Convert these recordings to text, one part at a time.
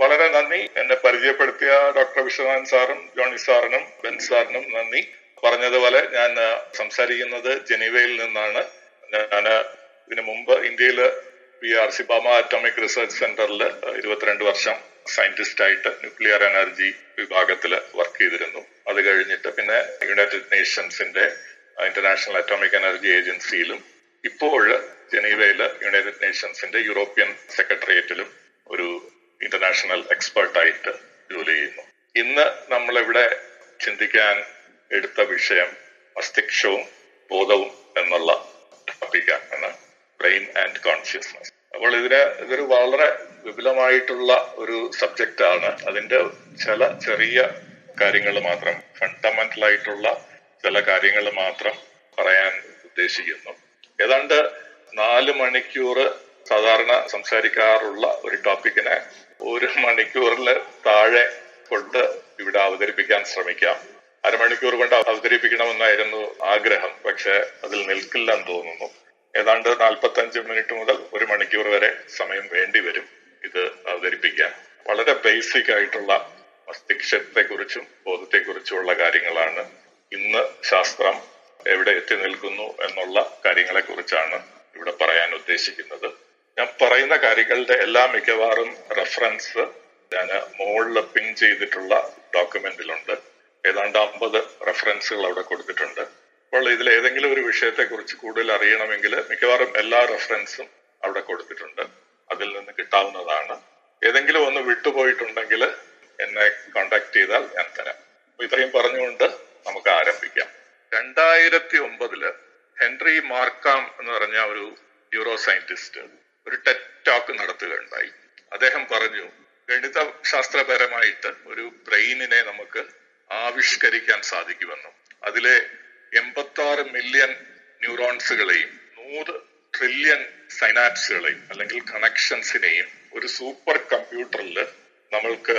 വളരെ നന്ദി. എന്നെ പരിചയപ്പെടുത്തിയ ഡോക്ടർ വിശ്വനാഥൻ സാറും ജോണി സാറിനും ബെൻ സാറിനും നന്ദി. പറഞ്ഞതുപോലെ ഞാൻ സംസാരിക്കുന്നത് ജനീവയിൽ നിന്നാണ്. ഞാൻ ഇതിനു മുമ്പ് ഇന്ത്യയിൽ പി ആർ സി ബാമ അറ്റോമിക് റിസർച്ച് സെന്ററിൽ ഇരുപത്തിരണ്ട് വർഷം സയന്റിസ്റ്റ് ആയിട്ട് ന്യൂക്ലിയർ എനർജി വിഭാഗത്തിൽ വർക്ക് ചെയ്തിരുന്നു. അത് കഴിഞ്ഞിട്ട് പിന്നെ യുണൈറ്റഡ് നേഷൻസിന്റെ ഇന്റർനാഷണൽ അറ്റോമിക് എനർജി ഏജൻസിയിലും ഇപ്പോൾ ജനീവയിൽ യുണൈറ്റഡ് നേഷൻസിന്റെ യൂറോപ്യൻ സെക്രട്ടേറിയറ്റിലും ഒരു ഇന്റർനാഷണൽ എക്സ്പെർട്ടായിട്ട് ജോലി ചെയ്യുന്നു. ഇന്ന് നമ്മളിവിടെ ചിന്തിക്കാൻ എടുത്ത വിഷയം മസ്തിഷ്കവും ബോധവും എന്നുള്ള ടോപ്പിക്കാണ് ബ്രെയിൻ ആൻഡ് കോൺഷ്യസ്നസ് അപ്പോൾ ഇതിന് ഇതൊരു വളരെ വിപുലമായിട്ടുള്ള ഒരു സബ്ജക്റ്റ് ആണ്. അതിന്റെ ചില ചെറിയ കാര്യങ്ങൾ മാത്രം ഫണ്ടമെന്റൽ ആയിട്ടുള്ള ചില കാര്യങ്ങൾ മാത്രം പറയാൻ ഉദ്ദേശിക്കുന്നു. ഏതാണ്ട് നാല് മണിക്കൂർ സാധാരണ സംസാരിക്കാറുള്ള ഒരു ടോപ്പിക്കിനെ ഒരു മണിക്കൂറിൽ താഴെ കൊണ്ട് ഇവിടെ അവതരിപ്പിക്കാൻ ശ്രമിക്കാം. അരമണിക്കൂർ കൊണ്ട് അവതരിപ്പിക്കണമെന്നായിരുന്നു ആഗ്രഹം. പക്ഷെ അതിൽ നിൽക്കില്ലെന്ന് തോന്നുന്നു. ഏതാണ്ട് നാൽപ്പത്തഞ്ച് മിനിറ്റ് മുതൽ ഒരു മണിക്കൂർ വരെ സമയം വേണ്ടി വരും ഇത് അവതരിപ്പിക്കാൻ. വളരെ ബേസിക് ആയിട്ടുള്ള മസ്തിഷ്കത്തെ കുറിച്ചും ബോധത്തെ കുറിച്ചുമുള്ള കാര്യങ്ങളാണ് ഇന്ന് ശാസ്ത്രം എവിടെ എത്തി നിൽക്കുന്നു എന്നുള്ള കാര്യങ്ങളെ കുറിച്ചാണ് ഇവിടെ പറയാൻ ഉദ്ദേശിക്കുന്നത്. ഞാൻ പറയുന്ന കാര്യങ്ങളുടെ എല്ലാ മിക്കവാറും റെഫറൻസ് ഞാൻ മുകളിൽ പിൻ ചെയ്തിട്ടുള്ള ഡോക്യുമെന്റിലുണ്ട് ഏതാണ്ട് അമ്പത് റെഫറൻസുകൾ അവിടെ കൊടുത്തിട്ടുണ്ട്. അപ്പോൾ ഇതിൽ ഏതെങ്കിലും ഒരു വിഷയത്തെ കുറിച്ച് കൂടുതൽ അറിയണമെങ്കിൽ മിക്കവാറും എല്ലാ റെഫറൻസും അവിടെ കൊടുത്തിട്ടുണ്ട്. അതിൽ നിന്ന് കിട്ടാവുന്നതാണ്. ഏതെങ്കിലും ഒന്ന് വിട്ടുപോയിട്ടുണ്ടെങ്കിൽ എന്നെ കോണ്ടാക്ട് ചെയ്താൽ ഞാൻ തരാം. ഇത്രയും പറഞ്ഞുകൊണ്ട് നമുക്ക് ആരംഭിക്കാം. രണ്ടായിരത്തി ഒമ്പതിൽ ഹെൻറി മാർക്കാം എന്ന് പറഞ്ഞ ഒരു ന്യൂറോ സയന്റിസ്റ്റ് ഒരു ടെറ്റ് ടോക്ക് നടത്തുകയുണ്ടായി. അദ്ദേഹം പറഞ്ഞു ഗണിത ശാസ്ത്രപരമായിട്ട് ഒരു ബ്രെയിനിനെ നമുക്ക് ആവിഷ്കരിക്കാൻ സാധിക്കുമെന്നും അതിലെ എൺപത്തി ആറ് മില്യൺ ന്യൂറോൺസുകളെയും നൂറ് ട്രില്യൺ സൈനാപ്സുകളെയും അല്ലെങ്കിൽ കണക്ഷൻസിനെയും ഒരു സൂപ്പർ കമ്പ്യൂട്ടറിൽ നമ്മൾക്ക്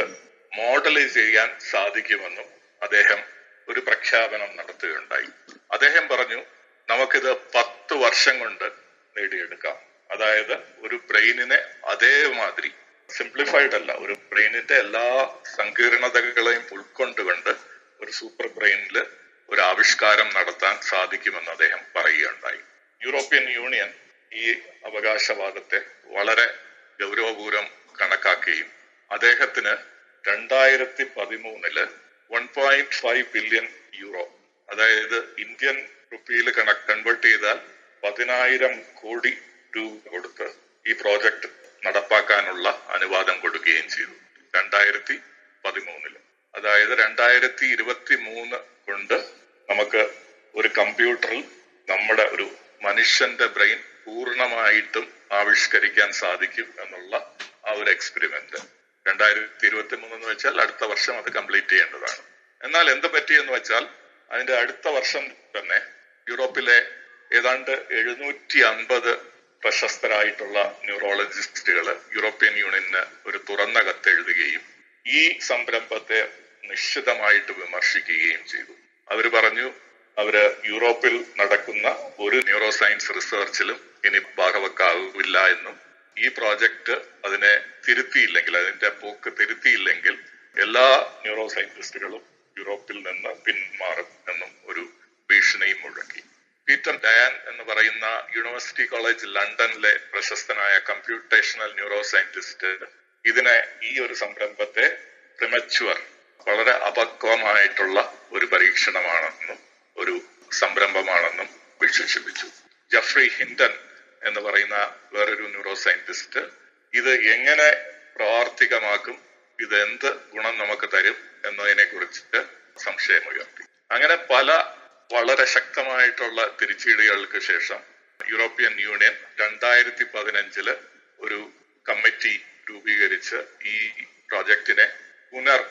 മോഡൽ ചെയ്യാൻ സാധിക്കുമെന്നും അദ്ദേഹം ഒരു പ്രഖ്യാപനം നടത്തുകയുണ്ടായി. അദ്ദേഹം പറഞ്ഞു നമുക്കിത് പത്ത് വർഷം കൊണ്ട് നേടിയെടുക്കാം. അതായത് ഒരു ബ്രെയിനിനെ അതേമാതിരി സിംപ്ലിഫൈഡ് അല്ല ഒരു ബ്രെയിനിന്റെ എല്ലാ സങ്കീർണതകളെയും ഉൾക്കൊണ്ടുകൊണ്ട് ഒരു സൂപ്പർ ബ്രെയിനിൽ ഒരു ആവിഷ്കാരം നടത്താൻ സാധിക്കുമെന്ന് അദ്ദേഹം പറയുകയുണ്ടായി. യൂറോപ്യൻ യൂണിയൻ ഈ അവകാശവാദത്തെ വളരെ ഗൗരവപൂർവം കണക്കാക്കുകയും അദ്ദേഹത്തിന് രണ്ടായിരത്തി പതിമൂന്നിൽ one point five billion euro അതായത് ഇന്ത്യൻ റുപ്പിയിൽ കണക്ക് കൺവേർട്ട് ചെയ്താൽ പതിനായിരം കോടി രൂപ കൊടുത്ത് ഈ പ്രോജക്റ്റ് നടപ്പാക്കാനുള്ള അനുവാദം കൊടുക്കുകയും ചെയ്തു. രണ്ടായിരത്തി പതിമൂന്നിൽ. അതായത് രണ്ടായിരത്തി ഇരുപത്തി മൂന്ന് കൊണ്ട് നമുക്ക് ഒരു കമ്പ്യൂട്ടറിൽ നമ്മുടെ ഒരു മനുഷ്യന്റെ ബ്രെയിൻ പൂർണമായിട്ടും ആവിഷ്കരിക്കാൻ സാധിക്കും എന്നുള്ള ആ ഒരു എക്സ്പെരിമെന്റ്. രണ്ടായിരത്തി ഇരുപത്തി മൂന്ന് എന്ന് വെച്ചാൽ അടുത്ത വർഷം അത് കംപ്ലീറ്റ് ചെയ്യേണ്ടതാണ്. എന്നാൽ എന്ത് പറ്റിയെന്ന് വെച്ചാൽ അതിന്റെ അടുത്ത വർഷം തന്നെ യൂറോപ്പിലെ ഏതാണ്ട് എഴുന്നൂറ്റി അൻപത് പ്രശസ്തരായിട്ടുള്ള ന്യൂറോളജിസ്റ്റുകൾ യൂറോപ്യൻ യൂണിയന് ഒരു തുറന്ന കത്തെഴുതുകയും ഈ സംരംഭത്തെ നിശ്ചിതമായിട്ട് വിമർശിക്കുകയും ചെയ്തു. അവർ പറഞ്ഞു അവർ യൂറോപ്പിൽ നടക്കുന്ന ഒരു ന്യൂറോ സയൻസ് റിസർച്ചിലും ഇനി ഭാഗവക്കാവില്ല എന്നും ഈ പ്രോജക്റ്റ് അതിനെ തിരുത്തിയില്ലെങ്കിൽ അതിന്റെ പോക്ക് തിരുത്തിയില്ലെങ്കിൽ എല്ലാ ന്യൂറോ സയന്റിസ്റ്റുകളും യൂറോപ്പിൽ നിന്ന് പിന്മാറും എന്നും ഒരു ഭീഷണിയും മുഴക്കി. പീറ്റർ ഡയാൻ എന്ന് പറയുന്ന യൂണിവേഴ്സിറ്റി കോളേജ് ലണ്ടനിലെ പ്രശസ്തനായ കമ്പ്യൂട്ടേഷണൽ ന്യൂറോ സയന്റിസ്റ്റ് ഇതിനെ ഈ ഒരു സംരംഭത്തെ പ്രിമച്വർ വളരെ അപക്വമായിട്ടുള്ള ഒരു പരീക്ഷണമാണെന്നും ഒരു സംരംഭമാണെന്നും വിശേഷിപ്പിച്ചു. ജഫ്രി ഹിൻഡൻ എന്ന് പറയുന്ന വേറൊരു ന്യൂറോ സയന്റിസ്റ്റ് ഇത് എങ്ങനെ പ്രാവർത്തികമാക്കും ഇത് എന്ത് ഗുണം നമുക്ക് തരും എന്നതിനെ കുറിച്ചിട്ട് സംശയമുയർത്തി. അങ്ങനെ പല വളരെ ശക്തമായിട്ടുള്ള തിരിച്ചടികൾക്ക് ശേഷം യൂറോപ്യൻ യൂണിയൻ രണ്ടായിരത്തി പതിനഞ്ചിൽ ഒരു കമ്മിറ്റി രൂപീകരിച്ച് ഈ പ്രോജക്റ്റിനെ പുനർ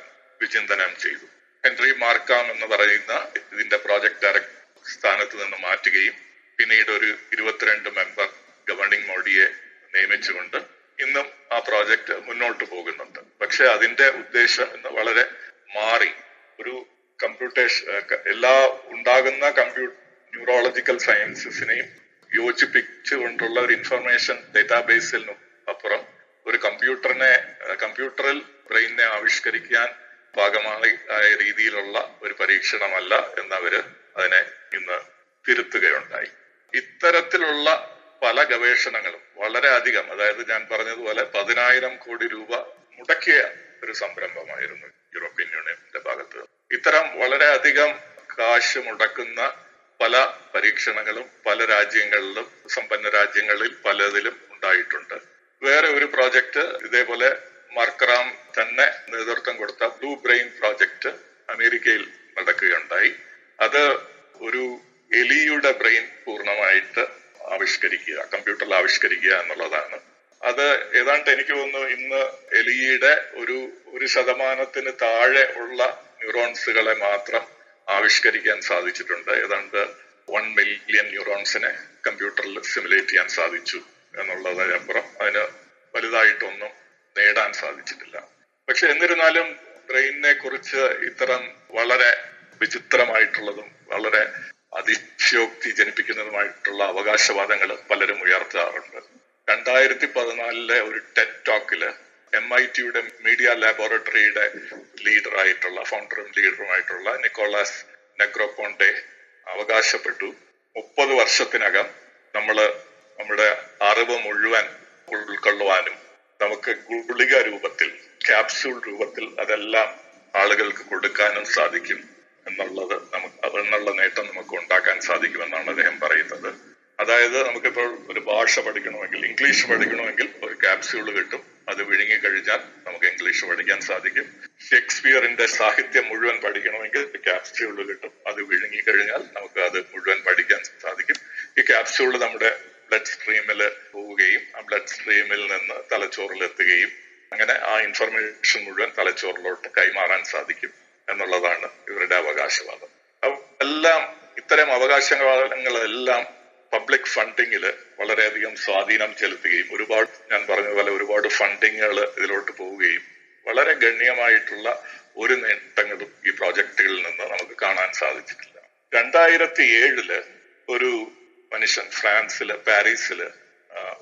വിചിന്തനം ചെയ്തു. ഹെൻറി മാർക്കാം എന്ന് പറയുന്ന ഇതിന്റെ പ്രോജക്ട് ഡയറക്ടർ സ്ഥാനത്ത് നിന്ന് മാറ്റുകയും പിന്നീട് ഒരു ഇരുപത്തിരണ്ട് മെമ്പർ ഗവർണിംഗ് ബോഡിയെ നിയമിച്ചുകൊണ്ട് ഇന്നും ആ പ്രോജക്റ്റ് മുന്നോട്ട് പോകുന്നുണ്ട്. പക്ഷെ അതിന്റെ ഉദ്ദേശം ഇന്ന് വളരെ മാറി ഒരു കമ്പ്യൂട്ടേഷൻ എല്ലാ ഉണ്ടാകുന്ന കമ്പ്യൂ ന്യൂറോളജിക്കൽ സയൻസസിനെയും യോജിപ്പിച്ചുകൊണ്ടുള്ള ഒരു ഇൻഫർമേഷൻ ഡേറ്റാബേസിനും അപ്പുറം ഒരു കമ്പ്യൂട്ടറിനെ കമ്പ്യൂട്ടറിൽ ബ്രെയിനിനെ ആവിഷ്കരിക്കാൻ ഭാഗമായി ആയ രീതിയിലുള്ള ഒരു പരീക്ഷണമല്ല എന്നവര് അതിനെ ഇന്ന് തിരുത്തുകയുണ്ടായി. ഇത്തരത്തിലുള്ള പല ഗവേഷണങ്ങളും വളരെ അധികം അതായത് ഞാൻ പറഞ്ഞതുപോലെ പതിനായിരം കോടി രൂപ മുടക്കിയ ഒരു സംരംഭമായിരുന്നു യൂറോപ്യൻ യൂണിയന്റെ ഭാഗത്ത്. ഇത്തരം വളരെ അധികം കാശ് മുടക്കുന്ന പല പരീക്ഷണങ്ങളും പല രാജ്യങ്ങളിലും സമ്പന്ന രാജ്യങ്ങളിൽ പലതിലും ഉണ്ടായിട്ടുണ്ട്. വേറെ ഒരു പ്രോജക്റ്റ് ഇതേപോലെ മർക്കറാം തന്നെ നേതൃത്വം കൊടുത്ത ബ്ലൂ ബ്രെയിൻ പ്രോജക്റ്റ് അമേരിക്കയിൽ നടക്കുകയുണ്ടായി. അത് ഒരു എലിയുടെ ബ്രെയിൻ പൂർണമായിട്ട് ആവിഷ്കരിക്കുക കമ്പ്യൂട്ടറിൽ ആവിഷ്കരിക്കുക എന്നുള്ളതാണ്. അത് ഏതാണ്ട് എനിക്ക് തോന്നുന്നു ഇന്ന് എലിയുടെ ഒരു ഒരു ശതമാനത്തിന് താഴെ ഉള്ള ന്യൂറോൺസുകളെ മാത്രം ആവിഷ്കരിക്കാൻ സാധിച്ചിട്ടുണ്ട്. ഏതാണ്ട് വൺ മില്യൺ ന്യൂറോൺസിനെ കമ്പ്യൂട്ടറിൽ സിമുലേറ്റ് ചെയ്യാൻ സാധിച്ചു എന്നുള്ളതിനപ്പുറം അതിന് വലുതായിട്ടൊന്നും നേടാൻ സാധിച്ചിട്ടില്ല. പക്ഷെ എന്നിരുന്നാലും ബ്രെയിനിനെ കുറിച്ച് ഇത്തരം വളരെ വിചിത്രമായിട്ടുള്ളതും വളരെ അതിശയോക്തി ജനിപ്പിക്കുന്നതുമായിട്ടുള്ള അവകാശവാദങ്ങൾ പലരും ഉയർത്താറുണ്ട്. രണ്ടായിരത്തി പതിനാലിലെ ഒരു ടെറ്റ് ടോക്കിൽ എം ഐ ടിയുടെ മീഡിയ ലാബോറട്ടറിയുടെ ലീഡറായിട്ടുള്ള ഫൗണ്ടറും ലീഡറുമായിട്ടുള്ള നിക്കോളാസ് നെഗ്രോപോണ്ടെ അവകാശപ്പെട്ടു. മുപ്പത് വർഷത്തിനകം നമ്മൾ നമ്മുടെ അറിവ് മുഴുവൻ ഉൾക്കൊള്ളുവാനും നമുക്ക് ഗുളിക രൂപത്തിൽ ക്യാപ്സ്യൂൾ രൂപത്തിൽ അതെല്ലാം ആളുകൾക്ക് കൊടുക്കാനും സാധിക്കും എന്നുള്ളത് നമുക്ക് എന്നുള്ള നേട്ടം നമുക്ക് ഉണ്ടാക്കാൻ സാധിക്കുമെന്നാണ് അദ്ദേഹം പറയുന്നത്. അതായത് നമുക്കിപ്പോൾ ഒരു ഭാഷ പഠിക്കണമെങ്കിൽ ഇംഗ്ലീഷ് പഠിക്കണമെങ്കിൽ ഒരു ക്യാപ്സ്യൂൾ കിട്ടും. അത് വിഴുങ്ങി കഴിഞ്ഞാൽ നമുക്ക് ഇംഗ്ലീഷ് പഠിക്കാൻ സാധിക്കും. ഷേക്സ്പിയറിന്റെ സാഹിത്യം മുഴുവൻ പഠിക്കണമെങ്കിൽ ക്യാപ്സ്യൂൾ കിട്ടും. അത് വിഴുങ്ങി കഴിഞ്ഞാൽ നമുക്ക് അത് മുഴുവൻ പഠിക്കാൻ സാധിക്കും. ഈ ക്യാപ്സ്യൂൾ നമ്മുടെ ബ്ലഡ് സ്ട്രീമിൽ പോവുകയും ആ ബ്ലഡ് സ്ട്രീമിൽ നിന്ന് തലച്ചോറിൽ എത്തുകയും അങ്ങനെ ആ ഇൻഫർമേഷൻ മുഴുവൻ തലച്ചോറിലോട്ട് കൈമാറാൻ സാധിക്കും എന്നുള്ളതാണ് ഇവരുടെ അവകാശവാദം. എല്ലാം ഇത്തരം അവകാശവാദങ്ങളെല്ലാം പബ്ലിക് ഫണ്ടിങ്ങിൽ വളരെയധികം സ്വാധീനം ചെലുത്തുകയും ഒരുപാട് ഞാൻ പറഞ്ഞ പോലെ ഒരുപാട് ഫണ്ടിങ്ങുകൾ ഇതിലോട്ട് പോവുകയും വളരെ ഗണ്യമായിട്ടുള്ള ഒരു നേട്ടങ്ങളും ഈ പ്രോജക്റ്റുകളിൽ നിന്ന് നമുക്ക് കാണാൻ സാധിച്ചിട്ടില്ല. രണ്ടായിരത്തി ഏഴിൽ ഒരു മനുഷ്യൻ ഫ്രാൻസിൽ പാരീസിൽ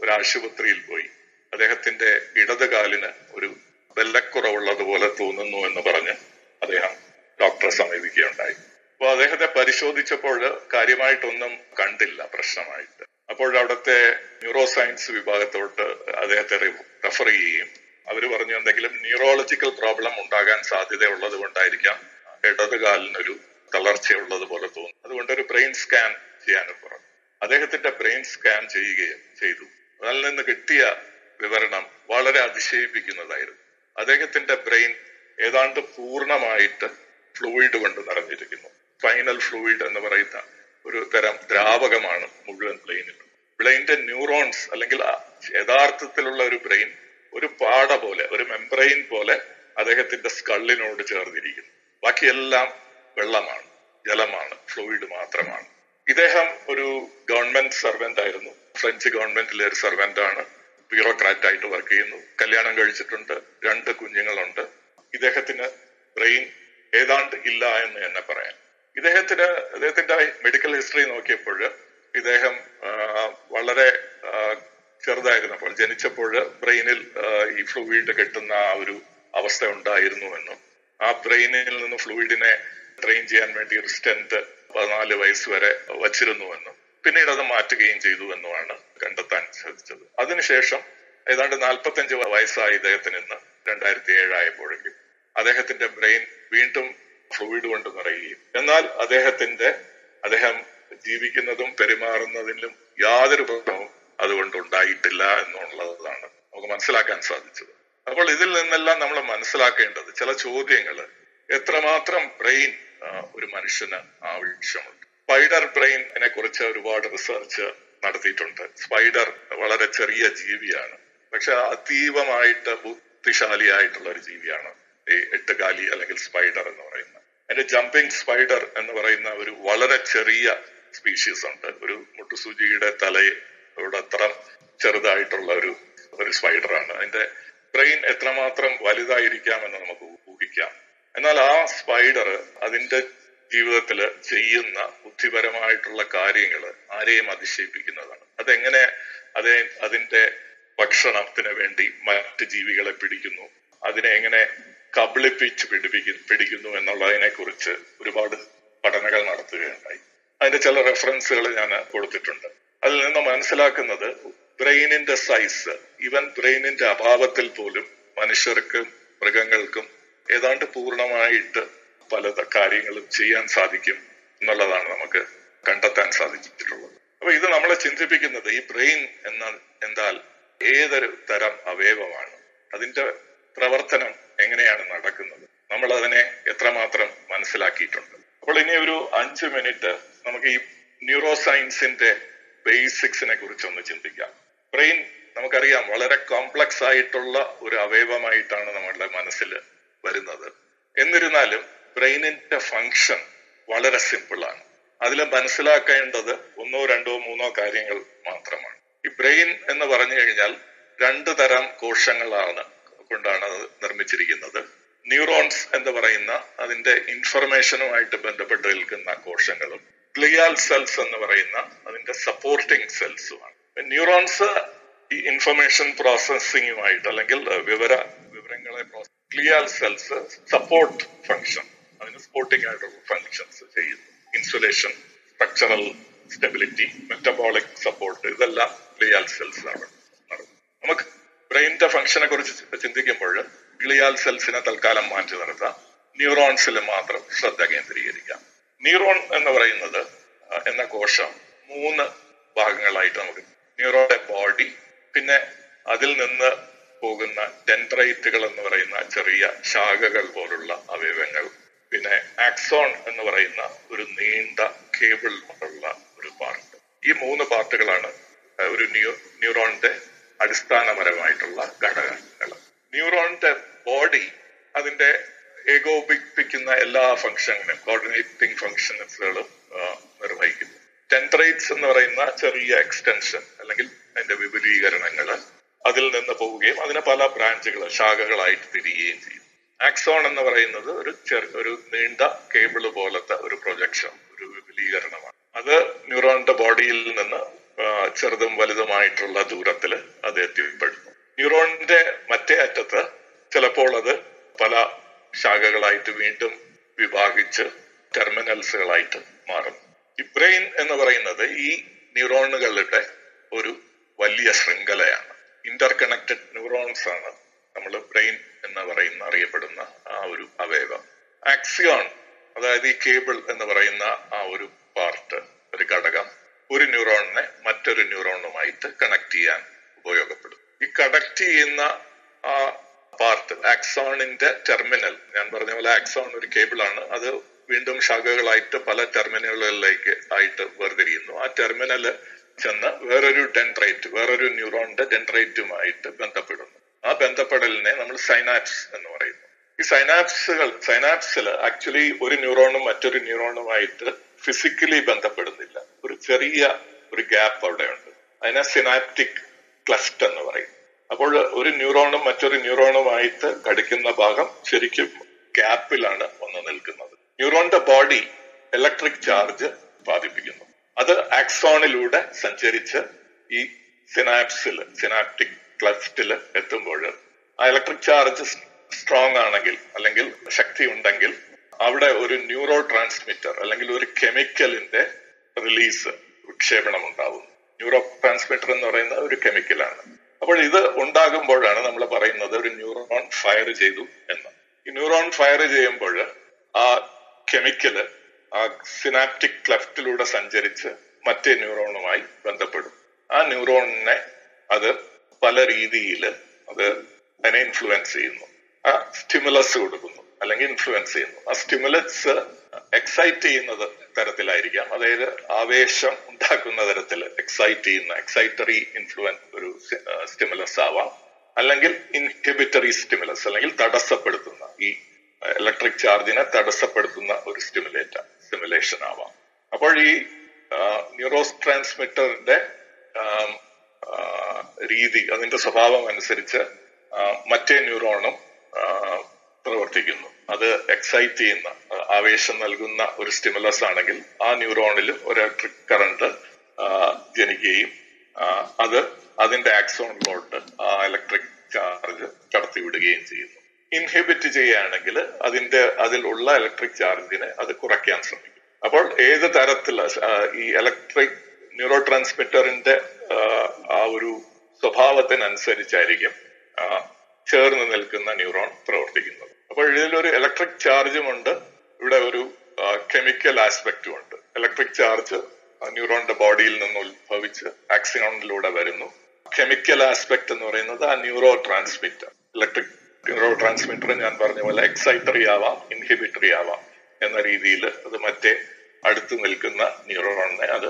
ഒരു ആശുപത്രിയിൽ പോയി. അദ്ദേഹത്തിന്റെ ഇടത് കാലിന് ഒരു ബെല്ലക്കുറവുള്ളതുപോലെ തോന്നുന്നു എന്ന് പറഞ്ഞ് അദ്ദേഹം ഡോക്ടറെ സമീപിക്കുകയുണ്ടായി. അപ്പോൾ അദ്ദേഹത്തെ പരിശോധിച്ചപ്പോൾ കാര്യമായിട്ടൊന്നും കണ്ടില്ല പ്രശ്നമായിട്ട്. അപ്പോൾ അവിടുത്തെ ന്യൂറോ സയൻസ് വിഭാഗത്തോട്ട് അദ്ദേഹത്തെ റെഫർ ചെയ്യുകയും അവർ പറഞ്ഞു എന്തെങ്കിലും ന്യൂറോളജിക്കൽ പ്രോബ്ലം ഉണ്ടാകാൻ സാധ്യതയുള്ളത് കൊണ്ടായിരിക്കാം ഇടത് കാലിനൊരു തളർച്ചയുള്ളത് പോലെ തോന്നുന്നു. അതുകൊണ്ട് ഒരു ബ്രെയിൻ സ്കാൻ ചെയ്യാനും പറഞ്ഞു. അദ്ദേഹത്തിന്റെ ബ്രെയിൻ സ്കാൻ ചെയ്യുകയും ചെയ്തു. അതിൽ നിന്ന് കിട്ടിയ വിവരണം വളരെ അതിശയിപ്പിക്കുന്നതായിരുന്നു. അദ്ദേഹത്തിന്റെ ബ്രെയിൻ ഏതാണ്ട് പൂർണമായിട്ട് ഫ്ലൂയിഡ് കൊണ്ട് നിറഞ്ഞിരിക്കുന്നു. സ്പൈനൽ ഫ്ലൂയിഡ് എന്ന് പറയുന്ന ഒരു തരം ദ്രാവകമാണ് മുഴുവൻ ബ്രെയിനിൽ ബ്രെയിനിന്റെ ന്യൂറോൺസ് അല്ലെങ്കിൽ യഥാർത്ഥത്തിലുള്ള ഒരു ബ്രെയിൻ ഒരു പാട പോലെ ഒരു മെംബ്രെയിൻ പോലെ അദ്ദേഹത്തിന്റെ സ്കള്ളിനോട് ചേർന്നിരിക്കുന്നു. ബാക്കിയെല്ലാം വെള്ളമാണ് ജലമാണ് ഫ്ലൂയിഡ് മാത്രമാണ്. ഇദ്ദേഹം ഒരു ഗവൺമെന്റ് സർവന്റ് ആയിരുന്നു. ഫ്രഞ്ച് ഗവൺമെന്റിലെ ഒരു സർവന്റ് ആണ്. ബ്യൂറോക്രാറ്റ് ആയിട്ട് വർക്ക് ചെയ്യുന്നു. കല്യാണം കഴിച്ചിട്ടുണ്ട്. രണ്ട് കുഞ്ഞുങ്ങളുണ്ട്. ഇദ്ദേഹത്തിന് ബ്രെയിൻ ഏതാണ്ട് ഇല്ല എന്ന് തന്നെ പറയാം. ഇദ്ദേഹത്തിന് ഇദ്ദേഹത്തിന്റെ മെഡിക്കൽ ഹിസ്റ്ററി നോക്കിയപ്പോൾ ഇദ്ദേഹം വളരെ ചെറുതായിരുന്നപ്പോൾ ജനിച്ചപ്പോൾ ബ്രെയിനിൽ ഈ ഫ്ലൂയിഡ് കെട്ടുന്ന ആ ഒരു അവസ്ഥ ഉണ്ടായിരുന്നു എന്നും ആ ബ്രെയിനിൽ നിന്ന് ഫ്ലൂയിഡിനെ ട്രെയിൻ ചെയ്യാൻ വേണ്ടി ഒരു സ്റ്റെന്റ് പതിനാല് വയസ്സ് വരെ വച്ചിരുന്നുവെന്നും പിന്നീട് അത് മാറ്റുകയും ചെയ്തു എന്നുമാണ് കണ്ടെത്താൻ ശ്രദ്ധിച്ചത് അതിനുശേഷം ഏതാണ്ട് നാൽപ്പത്തഞ്ച് വയസ്സായി ഇദ്ദേഹത്തിന് ഇന്ന് രണ്ടായിരത്തി ഏഴായപ്പോഴേക്കും അദ്ദേഹത്തിന്റെ ബ്രെയിൻ വീണ്ടും ഫ്ലൂയിഡ് കൊണ്ട് നിറയുകയും. എന്നാൽ അദ്ദേഹത്തിന്റെ അദ്ദേഹം ജീവിക്കുന്നതും പെരുമാറുന്നതിലും യാതൊരു പ്രശ്നവും അതുകൊണ്ട് ഉണ്ടായിട്ടില്ല എന്നുള്ളതാണ് നമുക്ക് മനസ്സിലാക്കാൻ സാധിച്ചത്. അപ്പോൾ ഇതിൽ നിന്നെല്ലാം നമ്മൾ മനസ്സിലാക്കേണ്ടത് ചില ചോദ്യങ്ങൾ എത്രമാത്രം ബ്രെയിൻ ഒരു മനുഷ്യന് ആവശ്യമുണ്ട്? സ്പൈഡർ ബ്രെയിനെ കുറിച്ച് ഒരുപാട് റിസർച്ച് നടത്തിയിട്ടുണ്ട്. സ്പൈഡർ വളരെ ചെറിയ ജീവിയാണ്. പക്ഷെ അതീവമായിട്ട് ബുദ്ധിശാലിയായിട്ടുള്ള ഒരു ജീവിയാണ്. ഈ എട്ടുകാലി അല്ലെങ്കിൽ സ്പൈഡർ എന്ന് പറയുന്നത്. അതിന്റെ ജമ്പിങ് സ്പൈഡർ എന്ന് പറയുന്ന ഒരു വളരെ ചെറിയ സ്പീഷീസ് ഉണ്ട്. ഒരു മുട്ടുസൂചിയുടെ തലയോട് അത്ര ചെറുതായിട്ടുള്ള ഒരു ഒരു സ്പൈഡറാണ് അതിന്റെ ബ്രെയിൻ എത്രമാത്രം വലുതായിരിക്കാമെന്ന് നമുക്ക് ഊഹിക്കാം. എന്നാൽ ആ സ്പൈഡർ അതിന്റെ ജീവിതത്തിൽ ചെയ്യുന്ന ബുദ്ധിപരമായിട്ടുള്ള കാര്യങ്ങൾ ആരെയും അതിശയിപ്പിക്കുന്നതാണ്. അതെങ്ങനെ അതേ അതിന്റെ ഭക്ഷണത്തിന് വേണ്ടി മറ്റ് ജീവികളെ പിടിക്കുന്നു? അതിനെ എങ്ങനെ കബളിപ്പിച്ച് പിടിപ്പിക്കും പിടിക്കുന്നു എന്നുള്ളതിനെ കുറിച്ച് ഒരുപാട് പഠനങ്ങൾ നടത്തുകയുണ്ടായി. അതിന്റെ ചില റെഫറൻസുകൾ ഞാൻ കൊടുത്തിട്ടുണ്ട്. അതിൽ നിന്ന് മനസ്സിലാക്കുന്നത് ബ്രെയിനിന്റെ സൈസ് ഈവൻ ബ്രെയിനിന്റെ അഭാവത്തിൽ പോലും മനുഷ്യർക്കും മൃഗങ്ങൾക്കും ഏതാണ്ട് പൂർണമായിട്ട് പല കാര്യങ്ങളും ചെയ്യാൻ സാധിക്കും എന്നുള്ളതാണ് നമുക്ക് കണ്ടെത്താൻ സാധിച്ചിട്ടുള്ളത്. അപ്പൊ ഇത് നമ്മളെ ചിന്തിപ്പിക്കുന്നത് ഈ ബ്രെയിൻ എന്ന എന്നാൽ ഏതൊരു തരം അവയവമാണ്. അതിന്റെ പ്രവർത്തനം എങ്ങനെയാണ് നടക്കുന്നത്? നമ്മൾ അതിനെ എത്രമാത്രം മനസ്സിലാക്കിയിട്ടുണ്ട്? അപ്പോൾ ഇനി ഒരു അഞ്ച് മിനിറ്റ് നമുക്ക് ഈ ന്യൂറോ സയൻസിന്റെ ബേസിക്സിനെ കുറിച്ചൊന്ന് ചിന്തിക്കാം. ബ്രെയിൻ നമുക്കറിയാം വളരെ കോംപ്ലക്സ് ആയിട്ടുള്ള ഒരു അവയവമായിട്ടാണ് നമ്മളുടെ മനസ്സിൽ വരുന്നത്. എന്നിരുന്നാലും ബ്രെയിനിന്റെ ഫങ്ഷൻ വളരെ സിമ്പിൾ ആണ് അതിൽ മനസ്സിലാക്കേണ്ടത് ഒന്നോ രണ്ടോ മൂന്നോ കാര്യങ്ങൾ മാത്രമാണ്. ഈ ബ്രെയിൻ എന്ന് പറഞ്ഞു കഴിഞ്ഞാൽ രണ്ട് തരം കോശങ്ങളാണ് കൊണ്ടാണ് അത് നിർമ്മിച്ചിരിക്കുന്നത്. ന്യൂറോൺസ് എന്ന് പറയുന്ന അതിന്റെ ഇൻഫർമേഷനുമായിട്ട് ബന്ധപ്പെട്ട് നിൽക്കുന്ന കോശങ്ങളും ഗ്ലിയാൽ സെൽസ് എന്ന് പറയുന്ന അതിന്റെ സപ്പോർട്ടിംഗ് സെൽസുമാണ് ന്യൂറോൺസ് ഈ ഇൻഫർമേഷൻ പ്രോസസ്സിങ്ങുമായിട്ട് അല്ലെങ്കിൽ വിവര വിവരങ്ങളെ ഗ്ലിയാൽ സെൽസ് സപ്പോർട്ട് ഫങ്ഷൻ അതിന് സപ്പോർട്ടിംഗ് ആയിട്ടുള്ള ഫങ്ഷൻസ് ചെയ്യുന്നു. Insulation structural stability metabolic support ഇതെല്ലാം ഗ്ലിയാൽ സെൽസ് ആണ്. നമുക്ക് ബ്രെയിനിന്റെ ഫംഗ്ഷനെ കുറിച്ച് ചിന്തിക്കുമ്പോൾ ഗ്ലിയാൽ സെൽസിനെ തൽക്കാലം മാറ്റി നിർത്താം. ന്യൂറോൺസിൽ മാത്രം ശ്രദ്ധ കേന്ദ്രീകരിക്കാം. ന്യൂറോൺ എന്ന് പറയുന്നത് എന്ന കോശം മൂന്ന് ഭാഗങ്ങളായിട്ട് നമുക്ക് ന്യൂറോയുടെ ബോഡി പിന്നെ അതിൽ നിന്ന് പോകുന്ന ഡെൻഡ്രൈറ്റുകൾ എന്ന് പറയുന്ന ചെറിയ ശാഖകൾ പോലുള്ള അവയവങ്ങൾ പിന്നെ ആക്സോൺ എന്ന് പറയുന്ന ഒരു നീണ്ട കേബിൾ പോലുള്ള ഒരു പാർട്ട് ഈ മൂന്ന് പാർട്ടുകളാണ് ഒരു ന്യൂ ന്യൂറോണിന്റെ അടിസ്ഥാനപരമായിട്ടുള്ള ഘടകങ്ങൾ ന്യൂറോണിന്റെ ബോഡി അതിന്റെ ഏകോപിപ്പിക്കുന്ന എല്ലാ ഫംഗ്ഷനും കോർഡിനേറ്റിംഗ് ഫംഗ്ഷൻസുകളും നിർവഹിക്കുന്നു. ടെൻട്രേറ്റ്സ് എന്ന് പറയുന്ന ചെറിയ എക്സ്റ്റൻഷൻ അല്ലെങ്കിൽ അതിന്റെ വിപുലീകരണങ്ങൾ അതിൽ നിന്ന് പോവുകയും അതിനെ പല ബ്രാഞ്ചുകൾ ശാഖകളായിട്ട് തിരിയുകയും ചെയ്യും. ആക്സോൺ എന്ന് പറയുന്നത് ഒരു ചെറു ഒരു നീണ്ട കേബിൾ പോലത്തെ ഒരു പ്രൊജക്ഷൻ ഒരു വിപുലീകരണമാണ്. അത് ന്യൂറോണിന്റെ ബോഡിയിൽ നിന്ന് ചെറുതും വലുതുമായിട്ടുള്ള ദൂരത്തിൽ അത് എത്തിപ്പെടുന്നു. ന്യൂറോണിന്റെ മറ്റേ അറ്റത്ത് ചിലപ്പോൾ അത് പല ശാഖകളായിട്ട് വീണ്ടും വിഭാഗിച്ച് ടെർമിനൽസുകളായിട്ട് മാറും ഈ ബ്രെയിൻ എന്ന് പറയുന്നത് ഈ ന്യൂറോണുകളുടെ ഒരു വലിയ ശൃംഖലയാണ്. ഇന്റർ കണക്റ്റഡ് ന്യൂറോൺസ് ആണ് നമ്മൾ ബ്രെയിൻ എന്ന് പറയുന്ന അറിയപ്പെടുന്ന ആ ഒരു അവയവം. ആക്സിയോൺ അതായത് ഈ കേബിൾ എന്ന് പറയുന്ന ആ ഒരു പാർട്ട് ഒരു ഘടകം ഒരു ന്യൂറോണിനെ മറ്റൊരു ന്യൂറോണുമായിട്ട് കണക്ട് ചെയ്യാൻ ഉപയോഗപ്പെടും ഈ കണക്ട് ചെയ്യുന്ന ആ പാർട്ട് ആക്സോണിന്റെ ടെർമിനൽ ഞാൻ പറഞ്ഞ പോലെ ആക്സോൺ ഒരു കേബിൾ ആണ്. അത് വീണ്ടും ശാഖകളായിട്ട് പല ടെർമിനലുകളിലേക്ക് ആയിട്ട് വേർതിരിയുന്നു. ആ ടെർമിനൽ ചെന്ന് വേറൊരു ഡെൻഡ്രൈറ്റ് വേറൊരു ന്യൂറോണിന്റെ ഡെൻഡ്രൈറ്റുമായിട്ട് ബന്ധപ്പെടുന്നു. ആ ബന്ധപ്പെടലിനെ നമ്മൾ സൈനാപ്സ് എന്ന് പറയുന്നു. ഈ സൈനാപ്സുകൾ സൈനാപ്സിൽ ആക്ച്വലി ഒരു ന്യൂറോണും മറ്റൊരു ന്യൂറോണുമായിട്ട് ഫിസിക്കലി ബന്ധപ്പെടുന്നില്ല. ഒരു ചെറിയ ഒരു ഗ്യാപ്പ് അവിടെ ഉണ്ട് അതിനെ സിനാപ്റ്റിക് ക്ലസ്റ്റ് എന്ന് പറയും. അപ്പോൾ ഒരു ന്യൂറോണും മറ്റൊരു ന്യൂറോണുമായിട്ട് കടിക്കുന്ന ഭാഗം ശരിക്കും ഗ്യാപ്പിലാണ് വന്ന് നിൽക്കുന്നത്. ന്യൂറോണിന്റെ ബോഡി ഇലക്ട്രിക് ചാർജ് ഉത്പാദിപ്പിക്കുന്നു അത് ആക്സോണിലൂടെ സഞ്ചരിച്ച് ഈ സിനാപ്സിൽ സിനാപ്റ്റിക് ക്ലസ്റ്റിൽ എത്തുമ്പോൾ ആ ഇലക്ട്രിക് ചാർജ് സ്ട്രോങ് ആണെങ്കിൽ അല്ലെങ്കിൽ ശക്തി ഉണ്ടെങ്കിൽ അവിടെ ഒരു ന്യൂറോ ട്രാൻസ്മിറ്റർ അല്ലെങ്കിൽ ഒരു കെമിക്കലിന്റെ റിലീസ് വിക്ഷേപണം ഉണ്ടാവും ന്യൂറോ ട്രാൻസ്മിറ്റർ എന്ന് പറയുന്ന ഒരു കെമിക്കലാണ് അപ്പോൾ ഇത് ഉണ്ടാകുമ്പോഴാണ് നമ്മൾ പറയുന്നത് ഒരു ന്യൂറോൺ ഫയർ ചെയ്തു എന്ന്. ഈ ന്യൂറോൺ ഫയർ ചെയ്യുമ്പോൾ ആ കെമിക്കൽ ആ സിനാപ്റ്റിക് ക്ലഫ്റ്റിലൂടെ സഞ്ചരിച്ച് മറ്റേ ന്യൂറോണുമായി ബന്ധപ്പെടും. ആ ന്യൂറോണിനെ അത് പല രീതിയിൽ അത് അതിനെ ഇൻഫ്ലുവൻസ് ചെയ്യുന്നു. ആ സ്റ്റിമുലസ് കൊടുക്കുന്നു. അല്ലെങ്കിൽ ഇൻഫ്ലുവൻസ് ചെയ്യുന്നു. ആ സ്റ്റിമുലസ് എക്സൈറ്റ് ചെയ്യുന്നത് തരത്തിലായിരിക്കാം. അതായത് ആവേശം ഉണ്ടാക്കുന്ന തരത്തിൽ എക്സൈറ്റ് ചെയ്യുന്ന എക്സൈറ്ററി ഇൻഫ്ലുവൻസ് ഒരു സ്റ്റിമുലസ് ആവാം. അല്ലെങ്കിൽ ഇൻഹിബിറ്ററി സ്റ്റിമുലസ് അല്ലെങ്കിൽ തടസ്സപ്പെടുത്തുന്ന ഈ ഇലക്ട്രിക് ചാർജിനെ തടസ്സപ്പെടുത്തുന്ന ഒരു സ്റ്റിമുലേറ്റ സ്റ്റിമുലേഷൻ ആവാം. അപ്പോൾ ഈ ന്യൂറോസ് ട്രാൻസ്മിറ്ററിന്റെ രീതി അതിന്റെ സ്വഭാവം അനുസരിച്ച് മറ്റേ ന്യൂറോണും പ്രവർത്തിക്കുന്നു. അത് എക്സൈറ്റ് ചെയ്യുന്ന ആവേശം നൽകുന്ന ഒരു സ്റ്റിമുലസ് ആണെങ്കിൽ ആ ന്യൂറോണിൽ ഒരു ഇലക്ട്രിക് കറണ്ട് ജനിക്കുകയും അത് അതിന്റെ ആക്സോണിലോട്ട് ആ ഇലക്ട്രിക് ചാർജ് കടത്തിവിടുകയും ചെയ്യുന്നു. ഇൻഹിബിറ്റ് ചെയ്യുകയാണെങ്കിൽ അതിന്റെ അതിലുള്ള ഇലക്ട്രിക് ചാർജിനെ അത് കുറയ്ക്കാൻ ശ്രമിക്കും. അപ്പോൾ ഏത് തരത്തിലുള്ള ഈ ഇലക്ട്രിക് ന്യൂറോ ട്രാൻസ്മിറ്ററിന്റെ ആ ഒരു സ്വഭാവത്തിനനുസരിച്ചായിരിക്കും ചേർന്ന് നിൽക്കുന്ന ന്യൂറോൺ പ്രവർത്തിക്കുന്നത്. അപ്പോൾ ഇതിലൊരു ഇലക്ട്രിക് ചാർജും ഉണ്ട്. ഇവിടെ ഒരു കെമിക്കൽ ആസ്പെക്റ്റും ഉണ്ട്. ഇലക്ട്രിക് ചാർജ് ന്യൂറോണിന്റെ ബോഡിയിൽ നിന്ന് ഉത്ഭവിച്ച് ആക്സിനോണിലൂടെ വരുന്നു. കെമിക്കൽ ആസ്പെക്ട് എന്ന് പറയുന്നത് ആ neuro transmitter electric neuro transmitter ഞാൻ പറഞ്ഞ പോലെ എക്സൈറ്ററി ആവാം ഇൻഹിബിറ്ററി ആവാം എന്ന രീതിയിൽ അത് മറ്റേ അടുത്ത് നിൽക്കുന്ന ന്യൂറോണിനെ അത്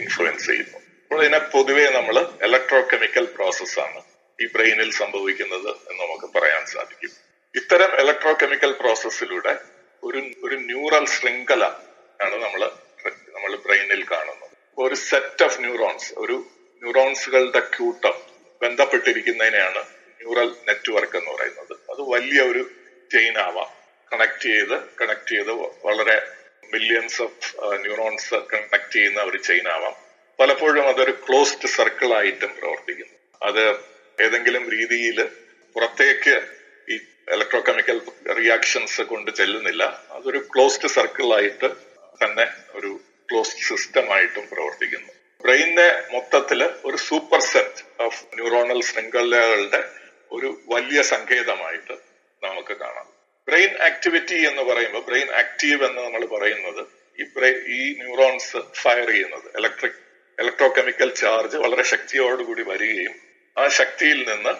ഇൻഫ്ലുവൻസ് ചെയ്യുന്നു. അപ്പോൾ ഇതിനെ പൊതുവേ നമ്മൾ ഇലക്ട്രോ കെമിക്കൽ പ്രോസസ്സാണ് ഈ ബ്രെയിനിൽ സംഭവിക്കുന്നത് എന്ന് നമുക്ക് പറയാൻ സാധിക്കും. ഇത്തരം ഇലക്ട്രോ കെമിക്കൽ പ്രോസസ്സിലൂടെ ഒരു ഒരു ന്യൂറൽ ശൃംഖല ആണ് നമ്മൾ നമ്മൾ ബ്രെയിനിൽ കാണുന്നത്. ഒരു സെറ്റ് ഓഫ് ന്യൂറോൺസ് ഒരു ന്യൂറോൺസുകളുടെ ക്യൂട്ടം ബന്ധപ്പെട്ടിരിക്കുന്നതിനെയാണ് ന്യൂറൽ നെറ്റ്വർക്ക് എന്ന് പറയുന്നത്. അത് വലിയ ഒരു ചെയിൻ ആവാം. കണക്ട് ചെയ്ത് കണക്ട് ചെയ്ത് വളരെ മില്യൺസ് ഓഫ് ന്യൂറോൺസ് കണക്ട് ചെയ്യുന്ന ഒരു ചെയിൻ ആവാം. പലപ്പോഴും അതൊരു ക്ലോസ്ഡ് സർക്കിൾ ആയിട്ടും പ്രവർത്തിക്കുന്നു. അത് ഏതെങ്കിലും രീതിയിൽ പുറത്തേക്ക് ഇലക്ട്രോ കെമിക്കൽ റിയാക്ഷൻസ് കൊണ്ട് ചെല്ലുന്നില്ല. അതൊരു ക്ലോസ്ഡ് സർക്കിൾ ആയിട്ട് തന്നെ ഒരു ക്ലോസ്ഡ് സിസ്റ്റമായിട്ടും പ്രവർത്തിക്കുന്നു. ബ്രെയിനിന്റെ മൊത്തത്തിൽ ഒരു സൂപ്പർ സെറ്റ് ഓഫ് ന്യൂറോണൽ ശൃംഖലകളുടെ ഒരു വലിയ സങ്കേതമായിട്ട് നമുക്ക് കാണാം. ബ്രെയിൻ ആക്ടിവിറ്റി എന്ന് പറയുമ്പോൾ ബ്രെയിൻ ആക്റ്റീവ് എന്ന് നമ്മൾ പറയുന്നത് ഈ ബ്രെയിൻ ഈ ന്യൂറോൺസ് ഫയർ ചെയ്യുന്നത്. ഇലക്ട്രിക് ഇലക്ട്രോ കെമിക്കൽ ചാർജ് വളരെ ശക്തിയോടുകൂടി വരികയും ആ ശക്തിയിൽ നിന്ന്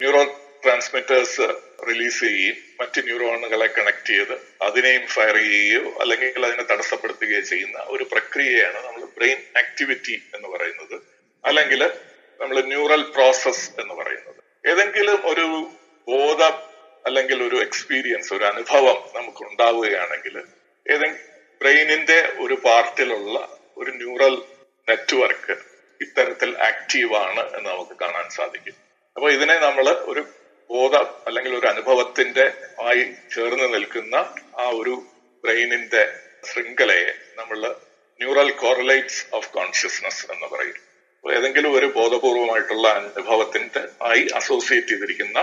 ന്യൂറോ ട്രാൻസ്മിറ്റേഴ്സ് റിലീസ് ചെയ്യുകയും മറ്റ് ന്യൂറോണുകളെ കണക്ട് ചെയ്ത് അതിനെയും ഫയർ ചെയ്യുകയോ അല്ലെങ്കിൽ അതിനെ തടസ്സപ്പെടുത്തുകയോ ചെയ്യുന്ന ഒരു പ്രക്രിയയാണ് നമ്മൾ ബ്രെയിൻ ആക്ടിവിറ്റി എന്ന് പറയുന്നത്. അല്ലെങ്കിൽ നമ്മൾ ന്യൂറൽ പ്രോസസ് എന്ന് പറയുന്നത്. ഏതെങ്കിലും ഒരു ബോധം അല്ലെങ്കിൽ ഒരു എക്സ്പീരിയൻസ് ഒരു അനുഭവം നമുക്ക് ഉണ്ടാവുകയാണെങ്കിൽ ഏതെങ്കിലും ബ്രെയിനിന്റെ ഒരു പാർട്ടിലുള്ള ഒരു ന്യൂറൽ നെറ്റ്വർക്ക് ഇത്തരത്തിൽ ആക്റ്റീവ് ആണ് എന്ന് നമുക്ക് കാണാൻ സാധിക്കും. അപ്പൊ ഇതിനെ നമ്മൾ ഒരു ബോധ അല്ലെങ്കിൽ ഒരു അനുഭവത്തിന്റെ ആയി ചേർന്ന് നിൽക്കുന്ന ആ ഒരു ബ്രെയിനിന്റെ ശൃംഖലയെ നമ്മൾ ന്യൂറൽ കോറലേറ്റ്സ് ഓഫ് കോൺഷ്യസ്നസ് എന്ന് പറയും. ഏതെങ്കിലും ഒരു ബോധപൂർവമായിട്ടുള്ള അനുഭവത്തിന്റെ ആയി അസോസിയേറ്റ് ചെയ്തിരിക്കുന്ന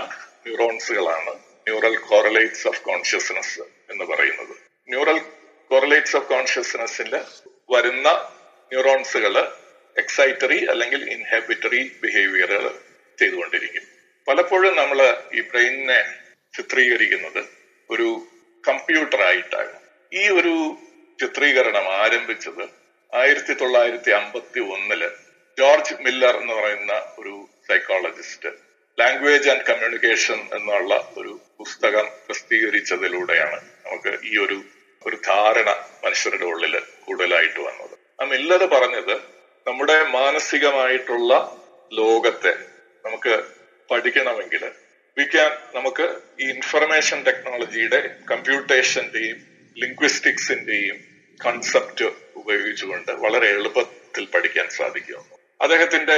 ന്യൂറോൺസുകളാണ് ന്യൂറൽ കോറലേറ്റ്സ് ഓഫ് കോൺഷ്യസ്നസ് എന്ന് പറയുന്നത്. ന്യൂറൽ കോറലേറ്റ്സ് ഓഫ് കോൺഷ്യസ്നസ്സിൽ വരുന്ന ന്യൂറോൺസുകൾ എക്സൈറ്ററി അല്ലെങ്കിൽ ഇൻഹാബിറ്ററി ബിഹേവിയറുകൾ ചെയ്തുകൊണ്ടിരിക്കും. പലപ്പോഴും നമ്മൾ ഈ ബ്രെയിനിനെ ചിത്രീകരിക്കുന്നത് ഒരു കമ്പ്യൂട്ടർ ആയിട്ടാണ് ഈ ഒരു ചിത്രീകരണം ആരംഭിച്ചത് ആയിരത്തി തൊള്ളായിരത്തി അമ്പത്തി ഒന്നിൽ ജോർജ് മില്ലർ എന്ന് പറയുന്ന ഒരു സൈക്കോളജിസ്റ്റ് ലാംഗ്വേജ് ആൻഡ് കമ്മ്യൂണിക്കേഷൻ എന്നുള്ള ഒരു പുസ്തകം പ്രസിദ്ധീകരിച്ചതിലൂടെയാണ് നമുക്ക് ഈ ഒരു ഒരു ധാരണ മനുഷ്യരുടെ ഉള്ളിൽ കൂടുതലായിട്ട് വന്നത്. ആ മില്ലർ പറഞ്ഞത് നമ്മുടെ മാനസികമായിട്ടുള്ള ലോകത്തെ നമുക്ക് പഠിക്കണമെങ്കിൽ വി ക്യാൻ നമുക്ക് ഈ ഇൻഫർമേഷൻ ടെക്നോളജിയുടെ കമ്പ്യൂട്ടേഷന്റെയും ലിംഗ്വിസ്റ്റിക്സിന്റെയും കൺസെപ്റ്റ് ഉപയോഗിച്ചുകൊണ്ട് വളരെ എളുപ്പത്തിൽ പഠിക്കാൻ സാധിക്കുന്നു അദ്ദേഹത്തിന്റെ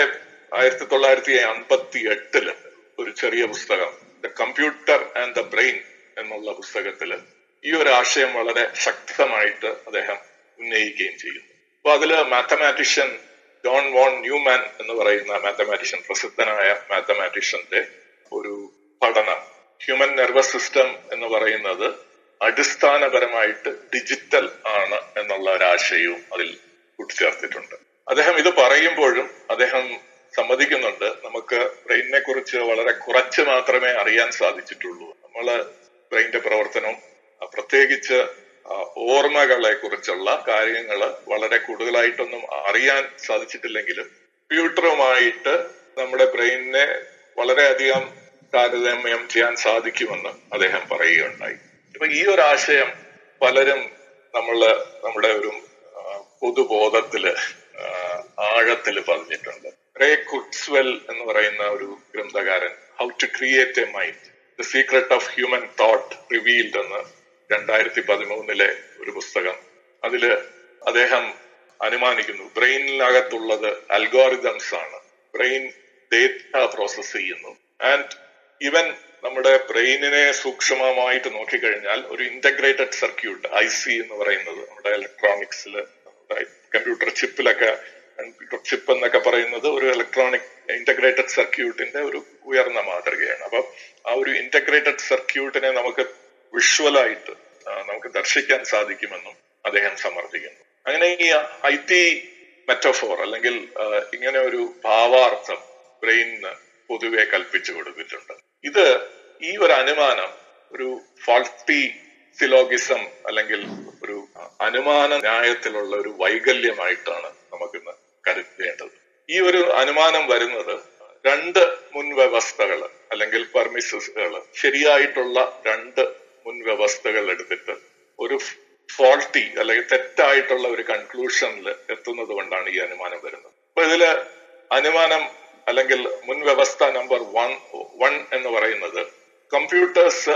ആയിരത്തി തൊള്ളായിരത്തി അൻപത്തി എട്ടിൽ ഒരു ചെറിയ പുസ്തകം the computer and the brain എന്നുള്ള പുസ്തകത്തിൽ ഈ ഒരു ആശയം വളരെ ശക്തമായിട്ട് അദ്ദേഹം ഉന്നയിക്കുകയും ചെയ്യുന്നു. അപ്പൊ അതിൽ മാത്തമാറ്റീഷ്യൻ ജോൺ വോൺ ന്യൂമാൻ എന്ന് പറയുന്ന മാത്തമാറ്റീഷ്യൻ പ്രസിദ്ധനായ മാത്തമാറ്റീഷ്യന്റെ ഒരു പഠനം ഹ്യൂമൻ നെർവസ് സിസ്റ്റം എന്ന് പറയുന്നത് അടിസ്ഥാനപരമായിട്ട് ഡിജിറ്റൽ ആണ് എന്നുള്ള ഒരു ആശയവും അതിൽ കൂട്ടിച്ചേർത്തിട്ടുണ്ട്. അദ്ദേഹം ഇത് പറയുമ്പോഴും അദ്ദേഹം സമ്മതിക്കുന്നുണ്ട് നമുക്ക് ബ്രെയിനിനെ കുറിച്ച് വളരെ കുറച്ച് മാത്രമേ അറിയാൻ സാധിച്ചിട്ടുള്ളൂ. നമ്മൾ ബ്രെയിനിന്റെ പ്രവർത്തനം പ്രത്യേകിച്ച് ഓർമ്മകളെ കുറിച്ചുള്ള കാര്യങ്ങൾ വളരെ കൂടുതലായിട്ടൊന്നും അറിയാൻ സാധിച്ചിട്ടില്ലെങ്കിലും കമ്പ്യൂട്ടറുമായിട്ട് നമ്മുടെ ബ്രെയിനിനെ വളരെയധികം താരതമ്യം ചെയ്യാൻ സാധിക്കുമെന്ന് അദ്ദേഹം പറയുകയുണ്ടായി. അപ്പൊ ഈ ഒരു ആശയം പലരും നമ്മൾ നമ്മുടെ ഒരു പൊതുബോധത്തിൽ ആഴത്തിൽ പറഞ്ഞിട്ടുണ്ട്. റേ കുട്സ്വെൽ എന്ന് പറയുന്ന ഒരു ഗ്രന്ഥകാരൻ how to create a mind the secret of human thought revealed എന്ന് രണ്ടായിരത്തി പതിമൂന്നിലെ ഒരു പുസ്തകം. അതിൽ അദ്ദേഹം അനുമാനിക്കുന്നു ബ്രെയിനിനകത്തുള്ളത് അൽഗോറിതംസ് ആണ് ബ്രെയിൻ ഡേറ്റ പ്രോസസ് ചെയ്യുന്നു. ആൻഡ് ഇവൻ നമ്മുടെ ബ്രെയിനിനെ സൂക്ഷ്മമായിട്ട് നോക്കിക്കഴിഞ്ഞാൽ ഒരു ഇന്റഗ്രേറ്റഡ് സർക്യൂട്ട് ഐ സി എന്ന് പറയുന്നത് നമ്മുടെ ഇലക്ട്രോണിക്സിൽ കമ്പ്യൂട്ടർ ചിപ്പിലൊക്കെ കമ്പ്യൂട്ടർ ചിപ്പ് എന്നൊക്കെ പറയുന്നത് ഒരു ഇലക്ട്രോണിക് ഇന്റഗ്രേറ്റഡ് സർക്യൂട്ടിന്റെ ഒരു ഉയർന്ന മാതൃകയാണ്. അപ്പം ആ ഒരു ഇന്റഗ്രേറ്റഡ് സർക്യൂട്ടിനെ നമുക്ക് വിഷ്വലായിട്ട് നമുക്ക് ദർശിക്കാൻ സാധിക്കുമെന്നും അദ്ദേഹം സമർത്ഥിക്കുന്നു. അങ്ങനെ ഈ ഐ ടി മെറ്റഫോർ അല്ലെങ്കിൽ ഇങ്ങനെ ഒരു ഭാവാർത്ഥം ബ്രെയിനിന് പൊതുവെ കൽപ്പിച്ചു കൊടുത്തിട്ടുണ്ട്. ഇത് ഈ ഒരു അനുമാനം ഒരു ഫോൾട്ടി സിലോഗിസം അല്ലെങ്കിൽ ഒരു അനുമാന ന്യായത്തിലുള്ള ഒരു വൈകല്യമായിട്ടാണ് നമുക്കിന്ന് കരുതേണ്ടത്. ഈ ഒരു അനുമാനം വരുന്നത് രണ്ട് മുൻവ്യവസ്ഥകൾ അല്ലെങ്കിൽ പെർമിസസുകൾ ശരിയായിട്ടുള്ള രണ്ട് മുൻവ്യവസ്ഥകൾ എടുത്തിട്ട് ഒരു ഫോൾട്ടി അല്ലെങ്കിൽ തെറ്റായിട്ടുള്ള ഒരു കൺക്ലൂഷനിൽ എത്തുന്നത് കൊണ്ടാണ് ഈ അനുമാനം വരുന്നത്. അപ്പൊ ഇതിൽ അനുമാനം അല്ലെങ്കിൽ മുൻവ്യവസ്ഥ നമ്പർ വൺ വൺ എന്ന് പറയുന്നത് computers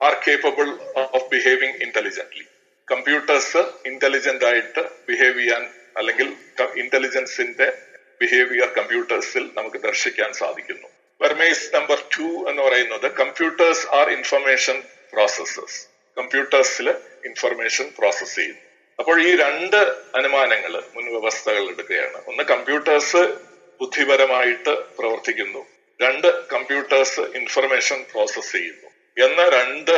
are capable of behaving intelligently computers intelligent ആയിട്ട് ബിഹേവ് ചെയ്യാൻ അല്ലെങ്കിൽ ഇന്റലിജൻസിന്റെ ബിഹേവിയർ കമ്പ്യൂട്ടേഴ്സിൽ നമുക്ക് ദർശിക്കാൻ സാധിക്കുന്നു. വെർമേസ് നമ്പർ ടു എന്ന് പറയുന്നത് കമ്പ്യൂട്ടേഴ്സ് ആർ ഇൻഫർമേഷൻ പ്രോസസ്സേഴ്സ് കമ്പ്യൂട്ടേഴ്സിൽ ഇൻഫർമേഷൻ പ്രോസസ് ചെയ്യുന്നു അപ്പോൾ ഈ രണ്ട് അനുമാനങ്ങൾ മുൻവ്യവസ്ഥകൾ എടുക്കുകയാണ്. ഒന്ന് കമ്പ്യൂട്ടേഴ്സ് ബുദ്ധിപരമായിട്ട് പ്രവർത്തിക്കുന്നു. രണ്ട് കമ്പ്യൂട്ടേഴ്സ് ഇൻഫർമേഷൻ പ്രോസസ് ചെയ്യുന്നു. എന്ന രണ്ട്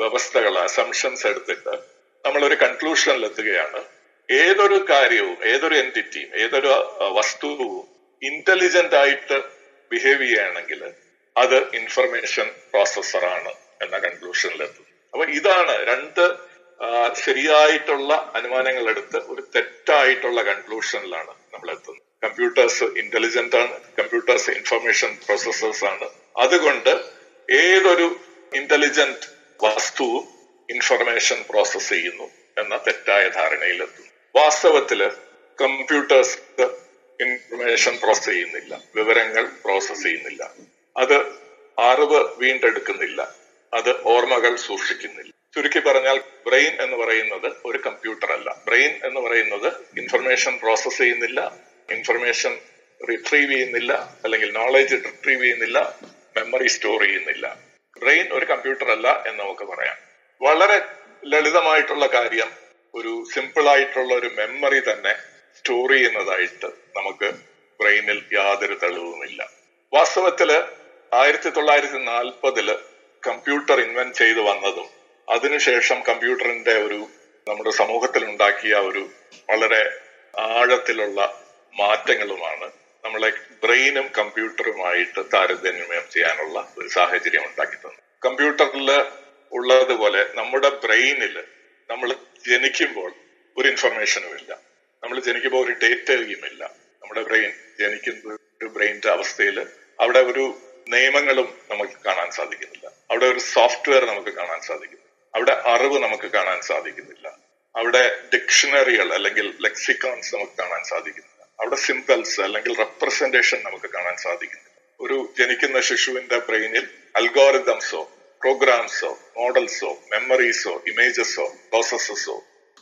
വ്യവസ്ഥകൾ അസംഷൻസ് എടുത്തിട്ട് നമ്മൾ ഒരു കൺക്ലൂഷനിൽ എത്തുകയാണ്. ഏതൊരു കാര്യവും ഏതൊരു എന്റിറ്റിയും ഏതൊരു വസ്തുവും ഇന്റലിജന്റ് ആയിട്ട് ബിഹേവ് ചെയ്യുകയാണെങ്കിൽ അത് ഇൻഫർമേഷൻ പ്രോസസ്സറാണ് എന്ന കൺക്ലൂഷനിലെത്തും അപ്പൊ ഇതാണ് രണ്ട് ശരിയായിട്ടുള്ള അനുമാനങ്ങൾ എടുത്ത് ഒരു തെറ്റായിട്ടുള്ള കൺക്ലൂഷനിലാണ് നമ്മൾ എത്തുന്നത്. കമ്പ്യൂട്ടേഴ്സ് ഇന്റലിജന്റ് ആണ് കമ്പ്യൂട്ടേഴ്സ് ഇൻഫർമേഷൻ പ്രോസസ്സേഴ്സ് ആണ്. അതുകൊണ്ട് ഏതൊരു ഇന്റലിജന്റ് വസ്തുവും ഇൻഫർമേഷൻ പ്രോസസ് ചെയ്യുന്നു എന്ന തെറ്റായ ധാരണയിലെത്തും വാസ്തവത്തിൽ കമ്പ്യൂട്ടേഴ്സ് ഇൻഫർമേഷൻ പ്രോസസ് ചെയ്യുന്നില്ല വിവരങ്ങൾ പ്രോസസ് ചെയ്യുന്നില്ല. അത് അറിവ് വീണ്ടെടുക്കുന്നില്ല. അത് ഓർമ്മകൾ സൂക്ഷിക്കുന്നില്ല. ചുരുക്കി പറഞ്ഞാൽ ബ്രെയിൻ എന്ന് പറയുന്നത് ഒരു കമ്പ്യൂട്ടർ അല്ല. ബ്രെയിൻ എന്ന് പറയുന്നത് ഇൻഫർമേഷൻ പ്രോസസ് ചെയ്യുന്നില്ല ഇൻഫർമേഷൻ റിട്രീവ് ചെയ്യുന്നില്ല അല്ലെങ്കിൽ നോളജ് റിട്രീവ് ചെയ്യുന്നില്ല മെമ്മറി സ്റ്റോർ ചെയ്യുന്നില്ല. ബ്രെയിൻ ഒരു കമ്പ്യൂട്ടർ അല്ല എന്ന് നമുക്ക് പറയാം. വളരെ ലളിതമായിട്ടുള്ള കാര്യം ഒരു സിമ്പിൾ ആയിട്ടുള്ള ഒരു മെമ്മറി തന്നെ സ്റ്റോർ ചെയ്യുന്നതായിട്ട് നമുക്ക് ബ്രെയിനിൽ യാതൊരു തെളിവുമില്ല. വാസ്തവത്തിൽ ആയിരത്തി തൊള്ളായിരത്തി നാൽപ്പതിൽ കമ്പ്യൂട്ടർ ഇൻവെന്റ് ചെയ്തു വന്നതും അതിനുശേഷം കമ്പ്യൂട്ടറിന്റെ ഒരു നമ്മുടെ സമൂഹത്തിൽ ഉണ്ടാക്കിയ ഒരു വളരെ ആഴത്തിലുള്ള മാറ്റങ്ങളുമാണ് നമ്മളെ ബ്രെയിനും കമ്പ്യൂട്ടറുമായിട്ട് താരതമ്യം ചെയ്യാനുള്ള ഒരു സാഹചര്യം ഉണ്ടാക്കി തന്നു കമ്പ്യൂട്ടറിൽ ഉള്ളതുപോലെ നമ്മുടെ ബ്രെയിനിൽ നമ്മൾ ജനിക്കുമ്പോൾ ഒരു ഇൻഫർമേഷനും ഇല്ല. നമ്മൾ ജനിക്കുമ്പോൾ ഒരു ഡേറ്റയും ഇല്ല. നമ്മുടെ ബ്രെയിൻ ജനിക്കുന്ന ഒരു ബ്രെയിനിന്റെ അവസ്ഥയിൽ അവിടെ ഒരു നിയമങ്ങളും നമുക്ക് കാണാൻ സാധിക്കുന്നില്ല. അവിടെ ഒരു സോഫ്റ്റ്വെയർ നമുക്ക് കാണാൻ സാധിക്കുന്നു അവിടെ അറിവ് നമുക്ക് കാണാൻ സാധിക്കുന്നില്ല. അവിടെ ഡിക്ഷണറികൾ അല്ലെങ്കിൽ ലെക്സിക്കോൺസ് നമുക്ക് കാണാൻ സാധിക്കുന്നില്ല. അവിടെ സിംബൽസ് അല്ലെങ്കിൽ റെപ്രസെന്റേഷൻ നമുക്ക് കാണാൻ സാധിക്കുന്നില്ല. ഒരു ജനിക്കുന്ന ശിശുവിന്റെ ബ്രെയിനിൽ അൽഗോറിതംസോ പ്രോഗ്രാംസോ മോഡൽസോ മെമ്മറീസോ ഇമേജസോ പ്രോസസ്സസോ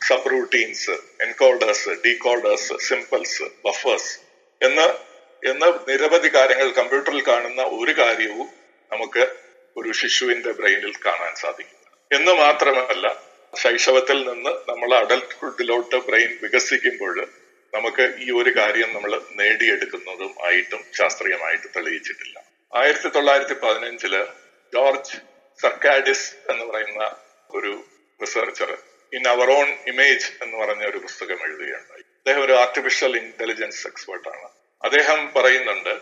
sub routines encoders decoders simples buffers എന്ന് എന്ന നിരവധി കാര്യങ്ങൾ കമ്പ്യൂട്ടറിൽ കാണുന്ന ഒരു കാര്യവും നമുക്ക് ഒരു ശിശുവിന്റെ ബ്രെയിനിൽ കാണാൻ സാധിക്കും. എന്ന് മാത്രമല്ല ശൈശവത്തിൽ നിന്ന് നമ്മൾ അഡൽട്ട്ഹുഡിലോട്ട് ബ്രെയിൻ വികസിക്കുമ്പോൾ നമുക്ക് ഈ ഒരു കാര്യം നമ്മൾ നേടിയെടുക്കുന്നതും ആയിട്ടും ശാസ്ത്രീയമായിട്ട് തെളിയിച്ചിട്ടില്ല. ആയിരത്തി തൊള്ളായിരത്തി പതിനഞ്ചിൽ ജോർജ് സർക്കാഡിസ് എന്ന് പറയുന്ന ഒരു researcher in our own image എന്ന് പറഞ്ഞ ഒരു പുസ്തകം എഴുതുകയുണ്ടായി. അദ്ദേഹം ഒരു ആർട്ടിഫിഷ്യൽ ഇന്റലിജൻസ് എക്സ്പേർട്ടാണ് അദ്ദേഹം പറയുന്നുണ്ട്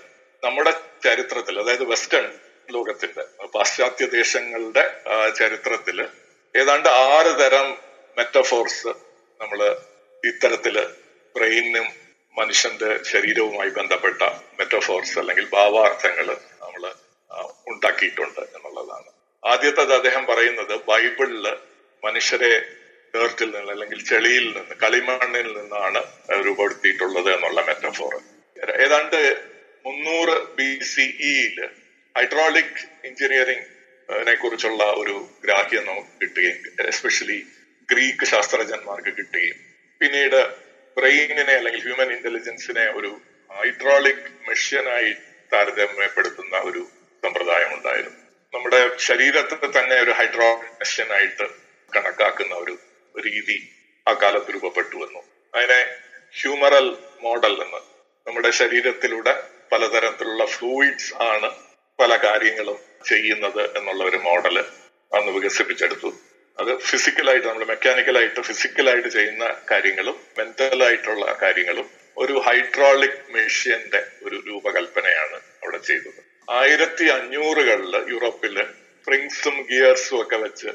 നമ്മുടെ ചരിത്രത്തിൽ അതായത് വെസ്റ്റേൺ ലോകത്തിന്റെ പാശ്ചാത്യ ദേശങ്ങളുടെ ചരിത്രത്തിൽ ഏതാണ്ട് ആറ് തരം മെറ്റഫോർസ് നമ്മൾ ഇത്തരത്തിൽ ബ്രെയിനും മനുഷ്യന്റെ ശരീരവുമായി ബന്ധപ്പെട്ട മെറ്റഫോർസ് അല്ലെങ്കിൽ ഭാവാർത്ഥങ്ങൾ നമ്മൾ ഉണ്ടാക്കിയിട്ടുണ്ട് എന്നുള്ളതാണ്. ആദ്യത്തത് അദ്ദേഹം പറയുന്നത് ബൈബിളിൽ മനുഷ്യരെ ഡേർട്ടിൽ നിന്ന് അല്ലെങ്കിൽ ചെളിയിൽ നിന്ന് കളിമണ്ണിൽ നിന്നാണ് രൂപപ്പെടുത്തിയിട്ടുള്ളത് എന്നുള്ള മെറ്റഫോർ ഏതാണ്ട് മുന്നൂറ് ബി സി ഇയിൽ ഹൈഡ്രോളിക് എഞ്ചിനീയറിംഗിനെ കുറിച്ചുള്ള ഒരു ഗ്രാഹ്യം നമുക്ക് കിട്ടുകയും എസ്പെഷ്യലി ഗ്രീക്ക് ശാസ്ത്രജ്ഞന്മാർക്ക് കിട്ടുകയും. പിന്നീട് ബ്രെയിനിനെ അല്ലെങ്കിൽ ഹ്യൂമൻ ഇന്റലിജൻസിനെ ഒരു ഹൈഡ്രോളിക് മെഷീനായി താരതമ്യപ്പെടുത്തുന്ന ഒരു സമ്പ്രദായം ഉണ്ടായിരുന്നു. നമ്മുടെ ശരീരത്തെ തന്നെ ഒരു ഹൈഡ്രോളിക് മെഷീനായിട്ട് കണക്കാക്കുന്ന ഒരു രീതി ആ കാലത്ത് രൂപപ്പെട്ടു വന്നു. അതിനെ ഹ്യൂമറൽ മോഡൽ എന്ന് നമ്മുടെ ശരീരത്തിലൂടെ പലതരത്തിലുള്ള ഫ്ലൂയിഡ്സ് ആണ് പല കാര്യങ്ങളും ചെയ്യുന്നത് എന്നുള്ള ഒരു മോഡൽ അന്ന് വികസിപ്പിച്ചെടുത്തു. അത് ഫിസിക്കലായിട്ട് നമ്മൾ മെക്കാനിക്കലായിട്ട് ഫിസിക്കലായിട്ട് ചെയ്യുന്ന കാര്യങ്ങളും മെന്റലായിട്ടുള്ള കാര്യങ്ങളും ഒരു ഹൈഡ്രോളിക് മെഷീന്റെ ഒരു രൂപകൽപ്പനയാണ് അവിടെ ചെയ്തത്. ആയിരത്തി അഞ്ഞൂറുകളിൽ യൂറോപ്പിൽ സ്പ്രിങ്സും ഗിയേഴ്സും ഒക്കെ വെച്ച്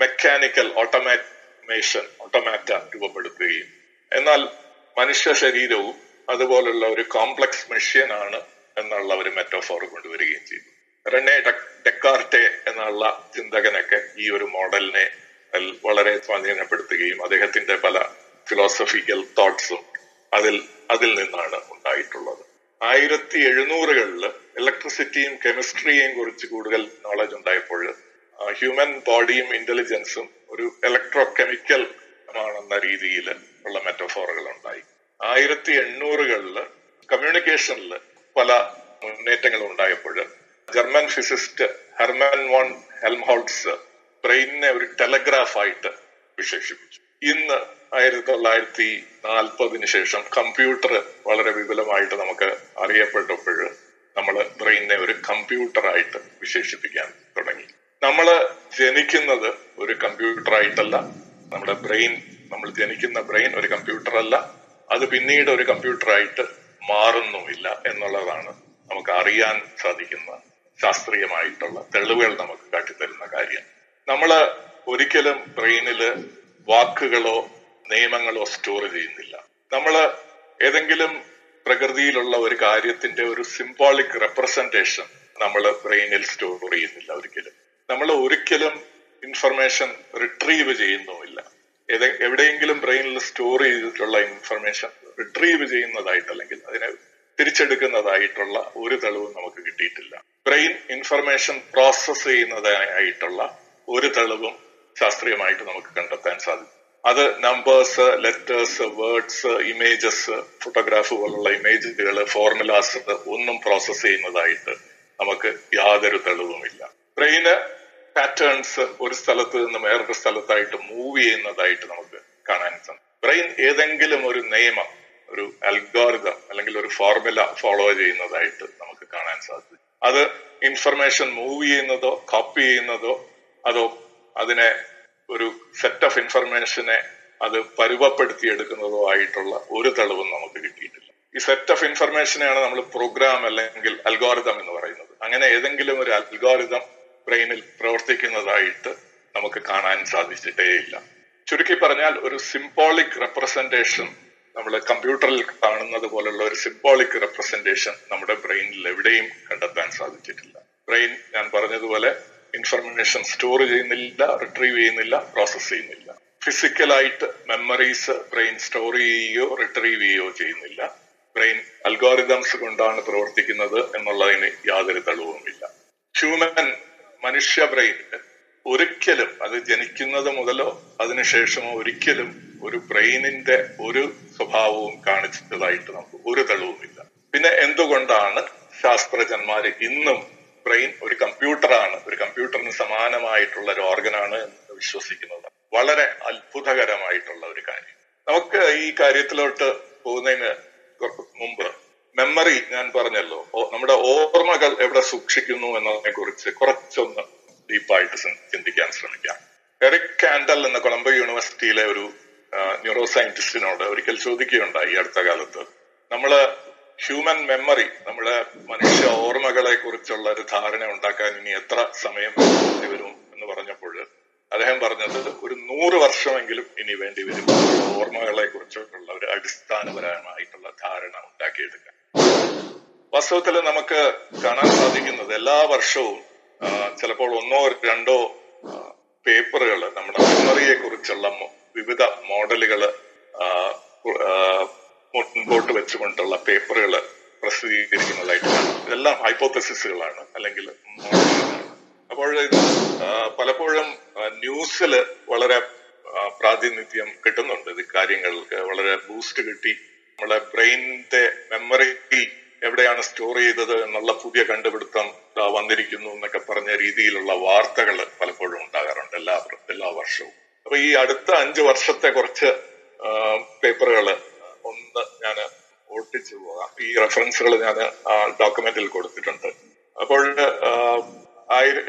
മെക്കാനിക്കൽ ഓട്ടോമാറ്റേഷൻ ഓട്ടോമാറ്റ രൂപപ്പെടുത്തുകയും. എന്നാൽ മനുഷ്യ ശരീരവും അതുപോലുള്ള ഒരു കോംപ്ലക്സ് മെഷീൻ ആണ് എന്നുള്ള ഒരു മെറ്റോഫോർ കൊണ്ടുവരികയും ചെയ്തു. റെനെ ഡെക്കാർട്ടെ എന്നുള്ള ചിന്തകനൊക്കെ ഈ ഒരു മോഡലിനെ വളരെ സ്വാധീനപ്പെടുത്തുകയും അദ്ദേഹത്തിന്റെ പല ഫിലോസഫിക്കൽ തോട്ട്സും അതിൽ അതിൽ നിന്നാണ് ഉണ്ടായിട്ടുള്ളത്. ആയിരത്തി എഴുന്നൂറുകളിൽ ഇലക്ട്രിസിറ്റിയും കെമിസ്ട്രിയെയും കുറിച്ച് കൂടുതൽ നോളജ് ഉണ്ടായപ്പോൾ ഹ്യൂമൻ ബോഡിയും ഇന്റലിജൻസും ഒരു ഇലക്ട്രോ കെമിക്കൽ ആണെന്ന രീതിയിൽ ഉള്ള മെറ്റഫോറുകൾ ഉണ്ടായി. ആയിരത്തി എണ്ണൂറുകളിൽ കമ്മ്യൂണിക്കേഷനിൽ പല മുന്നേറ്റങ്ങളും ഉണ്ടായപ്പോൾ German physicist Hermann von Helmholtz ബ്രെയിനിനെ ഒരു ടെലഗ്രാഫായിട്ട് വിശേഷിപ്പിച്ചു. ഇന്ന് ആയിരത്തി തൊള്ളായിരത്തി നാൽപ്പതിന് ശേഷം കമ്പ്യൂട്ടർ വളരെ വിപുലമായിട്ട് നമുക്ക് അറിയപ്പെട്ടപ്പോൾ നമ്മൾ ബ്രെയിനിനെ ഒരു കമ്പ്യൂട്ടറായിട്ട് വിശേഷിപ്പിക്കാൻ തുടങ്ങി. നമ്മൾ ജനിക്കുന്നത് ഒരു കമ്പ്യൂട്ടറായിട്ടല്ല. നമ്മുടെ ബ്രെയിൻ നമ്മൾ ജനിക്കുന്ന ബ്രെയിൻ ഒരു കമ്പ്യൂട്ടർ അല്ല അത് പിന്നീട് ഒരു കമ്പ്യൂട്ടറായിട്ട് മാറുന്നുമില്ല എന്നുള്ളതാണ് നമുക്ക് അറിയാൻ സാധിക്കുന്ന ശാസ്ത്രീയമായിട്ടുള്ള തെളിവുകൾ നമുക്ക് കാട്ടിത്തരുന്ന കാര്യം. നമ്മൾ ഒരിക്കലും ബ്രെയിനിൽ വാക്കുകളോ നിയമങ്ങളോ സ്റ്റോർ ചെയ്യുന്നില്ല. നമ്മൾ ഏതെങ്കിലും പ്രകൃതിയിലുള്ള ഒരു കാര്യത്തിന്റെ ഒരു സിംബോളിക് റെപ്രസെന്റേഷൻ നമ്മൾ ബ്രെയിനിൽ സ്റ്റോർ ചെയ്യുന്നില്ല ഒരിക്കലും. നമ്മൾ ഒരിക്കലും ഇൻഫർമേഷൻ റിട്രീവ് ചെയ്യുന്നുമില്ല. എവിടെയെങ്കിലും ബ്രെയിനിൽ സ്റ്റോർ ചെയ്തിട്ടുള്ള ഇൻഫർമേഷൻ റിട്രീവ് ചെയ്യുന്നതായിട്ട് അല്ലെങ്കിൽ അതിനെ തിരിച്ചെടുക്കുന്നതായിട്ടുള്ള ഒരു തെളിവും നമുക്ക് കിട്ടിയിട്ടില്ല. ബ്രെയിൻ ഇൻഫർമേഷൻ പ്രോസസ് ചെയ്യുന്നതായിട്ടുള്ള ഒരു തെളിവും ശാസ്ത്രീയമായിട്ട് നമുക്ക് കണ്ടെത്താൻ സാധിക്കും. അത് numbers letters words images photograph പോലുള്ള ഇമേജുകൾ ഫോർമുലാസ് ഒന്നും പ്രോസസ് ചെയ്യുന്നതായിട്ട് നമുക്ക് യാതൊരു തെളിവുമില്ല. ബ്രെയിന് പാറ്റേൺസ് ഒരു സ്ഥലത്ത് നിന്ന് വേറൊരു സ്ഥലത്തായിട്ട് മൂവ് ചെയ്യുന്നതായിട്ട് നമുക്ക് കാണാൻ സാധിക്കും. ബ്രെയിൻ ഏതെങ്കിലും ഒരു നിയമം ഒരു അൽഗോറിതം അല്ലെങ്കിൽ ഒരു ഫോർമുല ഫോളോ ചെയ്യുന്നതായിട്ട് നമുക്ക് കാണാൻ സാധിക്കും. അത് ഇൻഫർമേഷൻ മൂവ് ചെയ്യുന്നതോ കോപ്പി ചെയ്യുന്നതോ അതോ അതിനെ ഒരു സെറ്റ് ഓഫ് ഇൻഫർമേഷനെ അത് പരുവപ്പെടുത്തിയെടുക്കുന്നതോ ആയിട്ടുള്ള ഒരു തെളിവും നമുക്ക് കിട്ടിയിട്ടില്ല. ഈ സെറ്റ് ഓഫ് ഇൻഫർമേഷനെയാണ് നമ്മൾ പ്രോഗ്രാം അല്ലെങ്കിൽ അൽഗോറിതം എന്ന് പറയുന്നത്. അങ്ങനെ ഏതെങ്കിലും ഒരു അൽഗോറിതം ബ്രെയിനിൽ പ്രവർത്തിക്കുന്നതായിട്ട് നമുക്ക് കാണാൻ സാധിച്ചിട്ടേയില്ല. ചുരുക്കി പറഞ്ഞാൽ ഒരു സിംബോളിക് റെപ്രസെന്റേഷൻ നമ്മൾ കമ്പ്യൂട്ടറിൽ കാണുന്നത് പോലുള്ള ഒരു സിംബോളിക് റെപ്രസെന്റേഷൻ നമ്മുടെ ബ്രെയിനിൽ എവിടെയും കണ്ടെത്താൻ സാധിച്ചിട്ടില്ല. ബ്രെയിൻ ഞാൻ പറഞ്ഞതുപോലെ ഇൻഫർമേഷൻ സ്റ്റോർ ചെയ്യുന്നില്ല റിട്രീവ് ചെയ്യുന്നില്ല പ്രോസസ് ചെയ്യുന്നില്ല. ഫിസിക്കലായിട്ട് മെമ്മറീസ് ബ്രെയിൻ സ്റ്റോർ ചെയ്യുകയോ റിട്രീവ് ചെയ്യുകയോ ചെയ്യുന്നില്ല. ബ്രെയിൻ അൽഗോറിതംസ് കൊണ്ടാണ് പ്രവർത്തിക്കുന്നത് എന്നുള്ളതിന് യാതൊരു തെളിവുമില്ല ഹ്യൂമൻ മനുഷ്യ ബ്രെയിൻ ഒരിക്കലും അത് ജനിക്കുന്നത് മുതലോ അതിനുശേഷമോ ഒരിക്കലും ഒരു ബ്രെയിനിന്റെ ഒരു സ്വഭാവവും കാണിച്ചതായിട്ട് നമുക്ക് ഒരു തെളിവുമില്ല. പിന്നെ എന്തുകൊണ്ടാണ് ശാസ്ത്രജ്ഞന്മാര് ഇന്നും ബ്രെയിൻ ഒരു കമ്പ്യൂട്ടറാണ് ഒരു കമ്പ്യൂട്ടറിന് സമാനമായിട്ടുള്ള ഒരു ഓർഗനാണ് എന്ന് വിശ്വസിക്കുന്നത്? വളരെ അത്ഭുതകരമായിട്ടുള്ള ഒരു കാര്യം. നമുക്ക് ഈ കാര്യത്തിലോട്ട് പോകുന്നതിന് മുമ്പ് മെമ്മറി ഞാൻ പറഞ്ഞല്ലോ. നമ്മുടെ ഓർമ്മകൾ എവിടെ സൂക്ഷിക്കുന്നു എന്നതിനെ കുറിച്ച് കുറച്ചൊന്ന് ഡീപ്പായിട്ട് ചിന്തിക്കാൻ ശ്രമിക്കാം. എറിക് കാൻഡൽ എന്ന കൊളംബോ യൂണിവേഴ്സിറ്റിയിലെ ഒരു ന്യൂറോ സയന്റിസ്റ്റിനോട് ഒരിക്കൽ ചോദിക്കുകയുണ്ടായി അടുത്ത കാലത്ത്. നമ്മൾ ഹ്യൂമൻ മെമ്മറി നമ്മുടെ മനുഷ്യ ഓർമ്മകളെ കുറിച്ചുള്ള ഒരു ധാരണ ഉണ്ടാക്കാൻ ഇനി എത്ര സമയം വേണ്ടി വരും എന്ന് പറഞ്ഞപ്പോൾ അദ്ദേഹം പറഞ്ഞത് ഒരു നൂറ് വർഷമെങ്കിലും ഇനി വേണ്ടി വരും. ഓർമ്മകളെ കുറിച്ചുള്ള ഒരു അടിസ്ഥാനപരമായിട്ടുള്ള ധാരണ ഉണ്ടാക്കിയെടുക്കാൻ. വാസ്തവത്തിൽ നമുക്ക് കാണാൻ സാധിക്കുന്നത് എല്ലാ വർഷവും ചിലപ്പോൾ ഒന്നോ രണ്ടോ പേപ്പറുകൾ നമ്മുടെ മെമ്മറിയെ കുറിച്ചുള്ള വിവിധ മോഡലുകൾ മുൻപോട്ട് വെച്ചുകൊണ്ടുള്ള പേപ്പറുകൾ പ്രസിദ്ധീകരിക്കുന്നതായിട്ട് ഇതെല്ലാം ഹൈപ്പോത്തസിസുകളാണ് അല്ലെങ്കിൽ അപ്പോൾ പലപ്പോഴും ന്യൂസിൽ വളരെ പ്രാതിനിധ്യം കിട്ടുന്നുണ്ട്. ഇത് കാര്യങ്ങൾക്ക് വളരെ ബൂസ്റ്റ് കിട്ടി നമ്മളെ ബ്രെയിനിന്റെ മെമ്മറി എവിടെയാണ് സ്റ്റോർ ചെയ്തത് എന്നുള്ള പുതിയ കണ്ടുപിടുത്തം വന്നിരിക്കുന്നു എന്നൊക്കെ പറഞ്ഞ രീതിയിലുള്ള വാർത്തകൾ പലപ്പോഴും ഉണ്ടാകാറുണ്ട് എല്ലാ എല്ലാ വർഷവും. അപ്പൊ ഈ അടുത്ത അഞ്ചു വർഷത്തെ കുറച്ച് പേപ്പറുകൾ ഒന്ന് ഞാൻ ഓട്ടിച്ചു പോകാം. ഈ റെഫറൻസുകൾ ഞാൻ ഡോക്യുമെന്റിൽ കൊടുത്തിട്ടുണ്ട്. അപ്പോൾ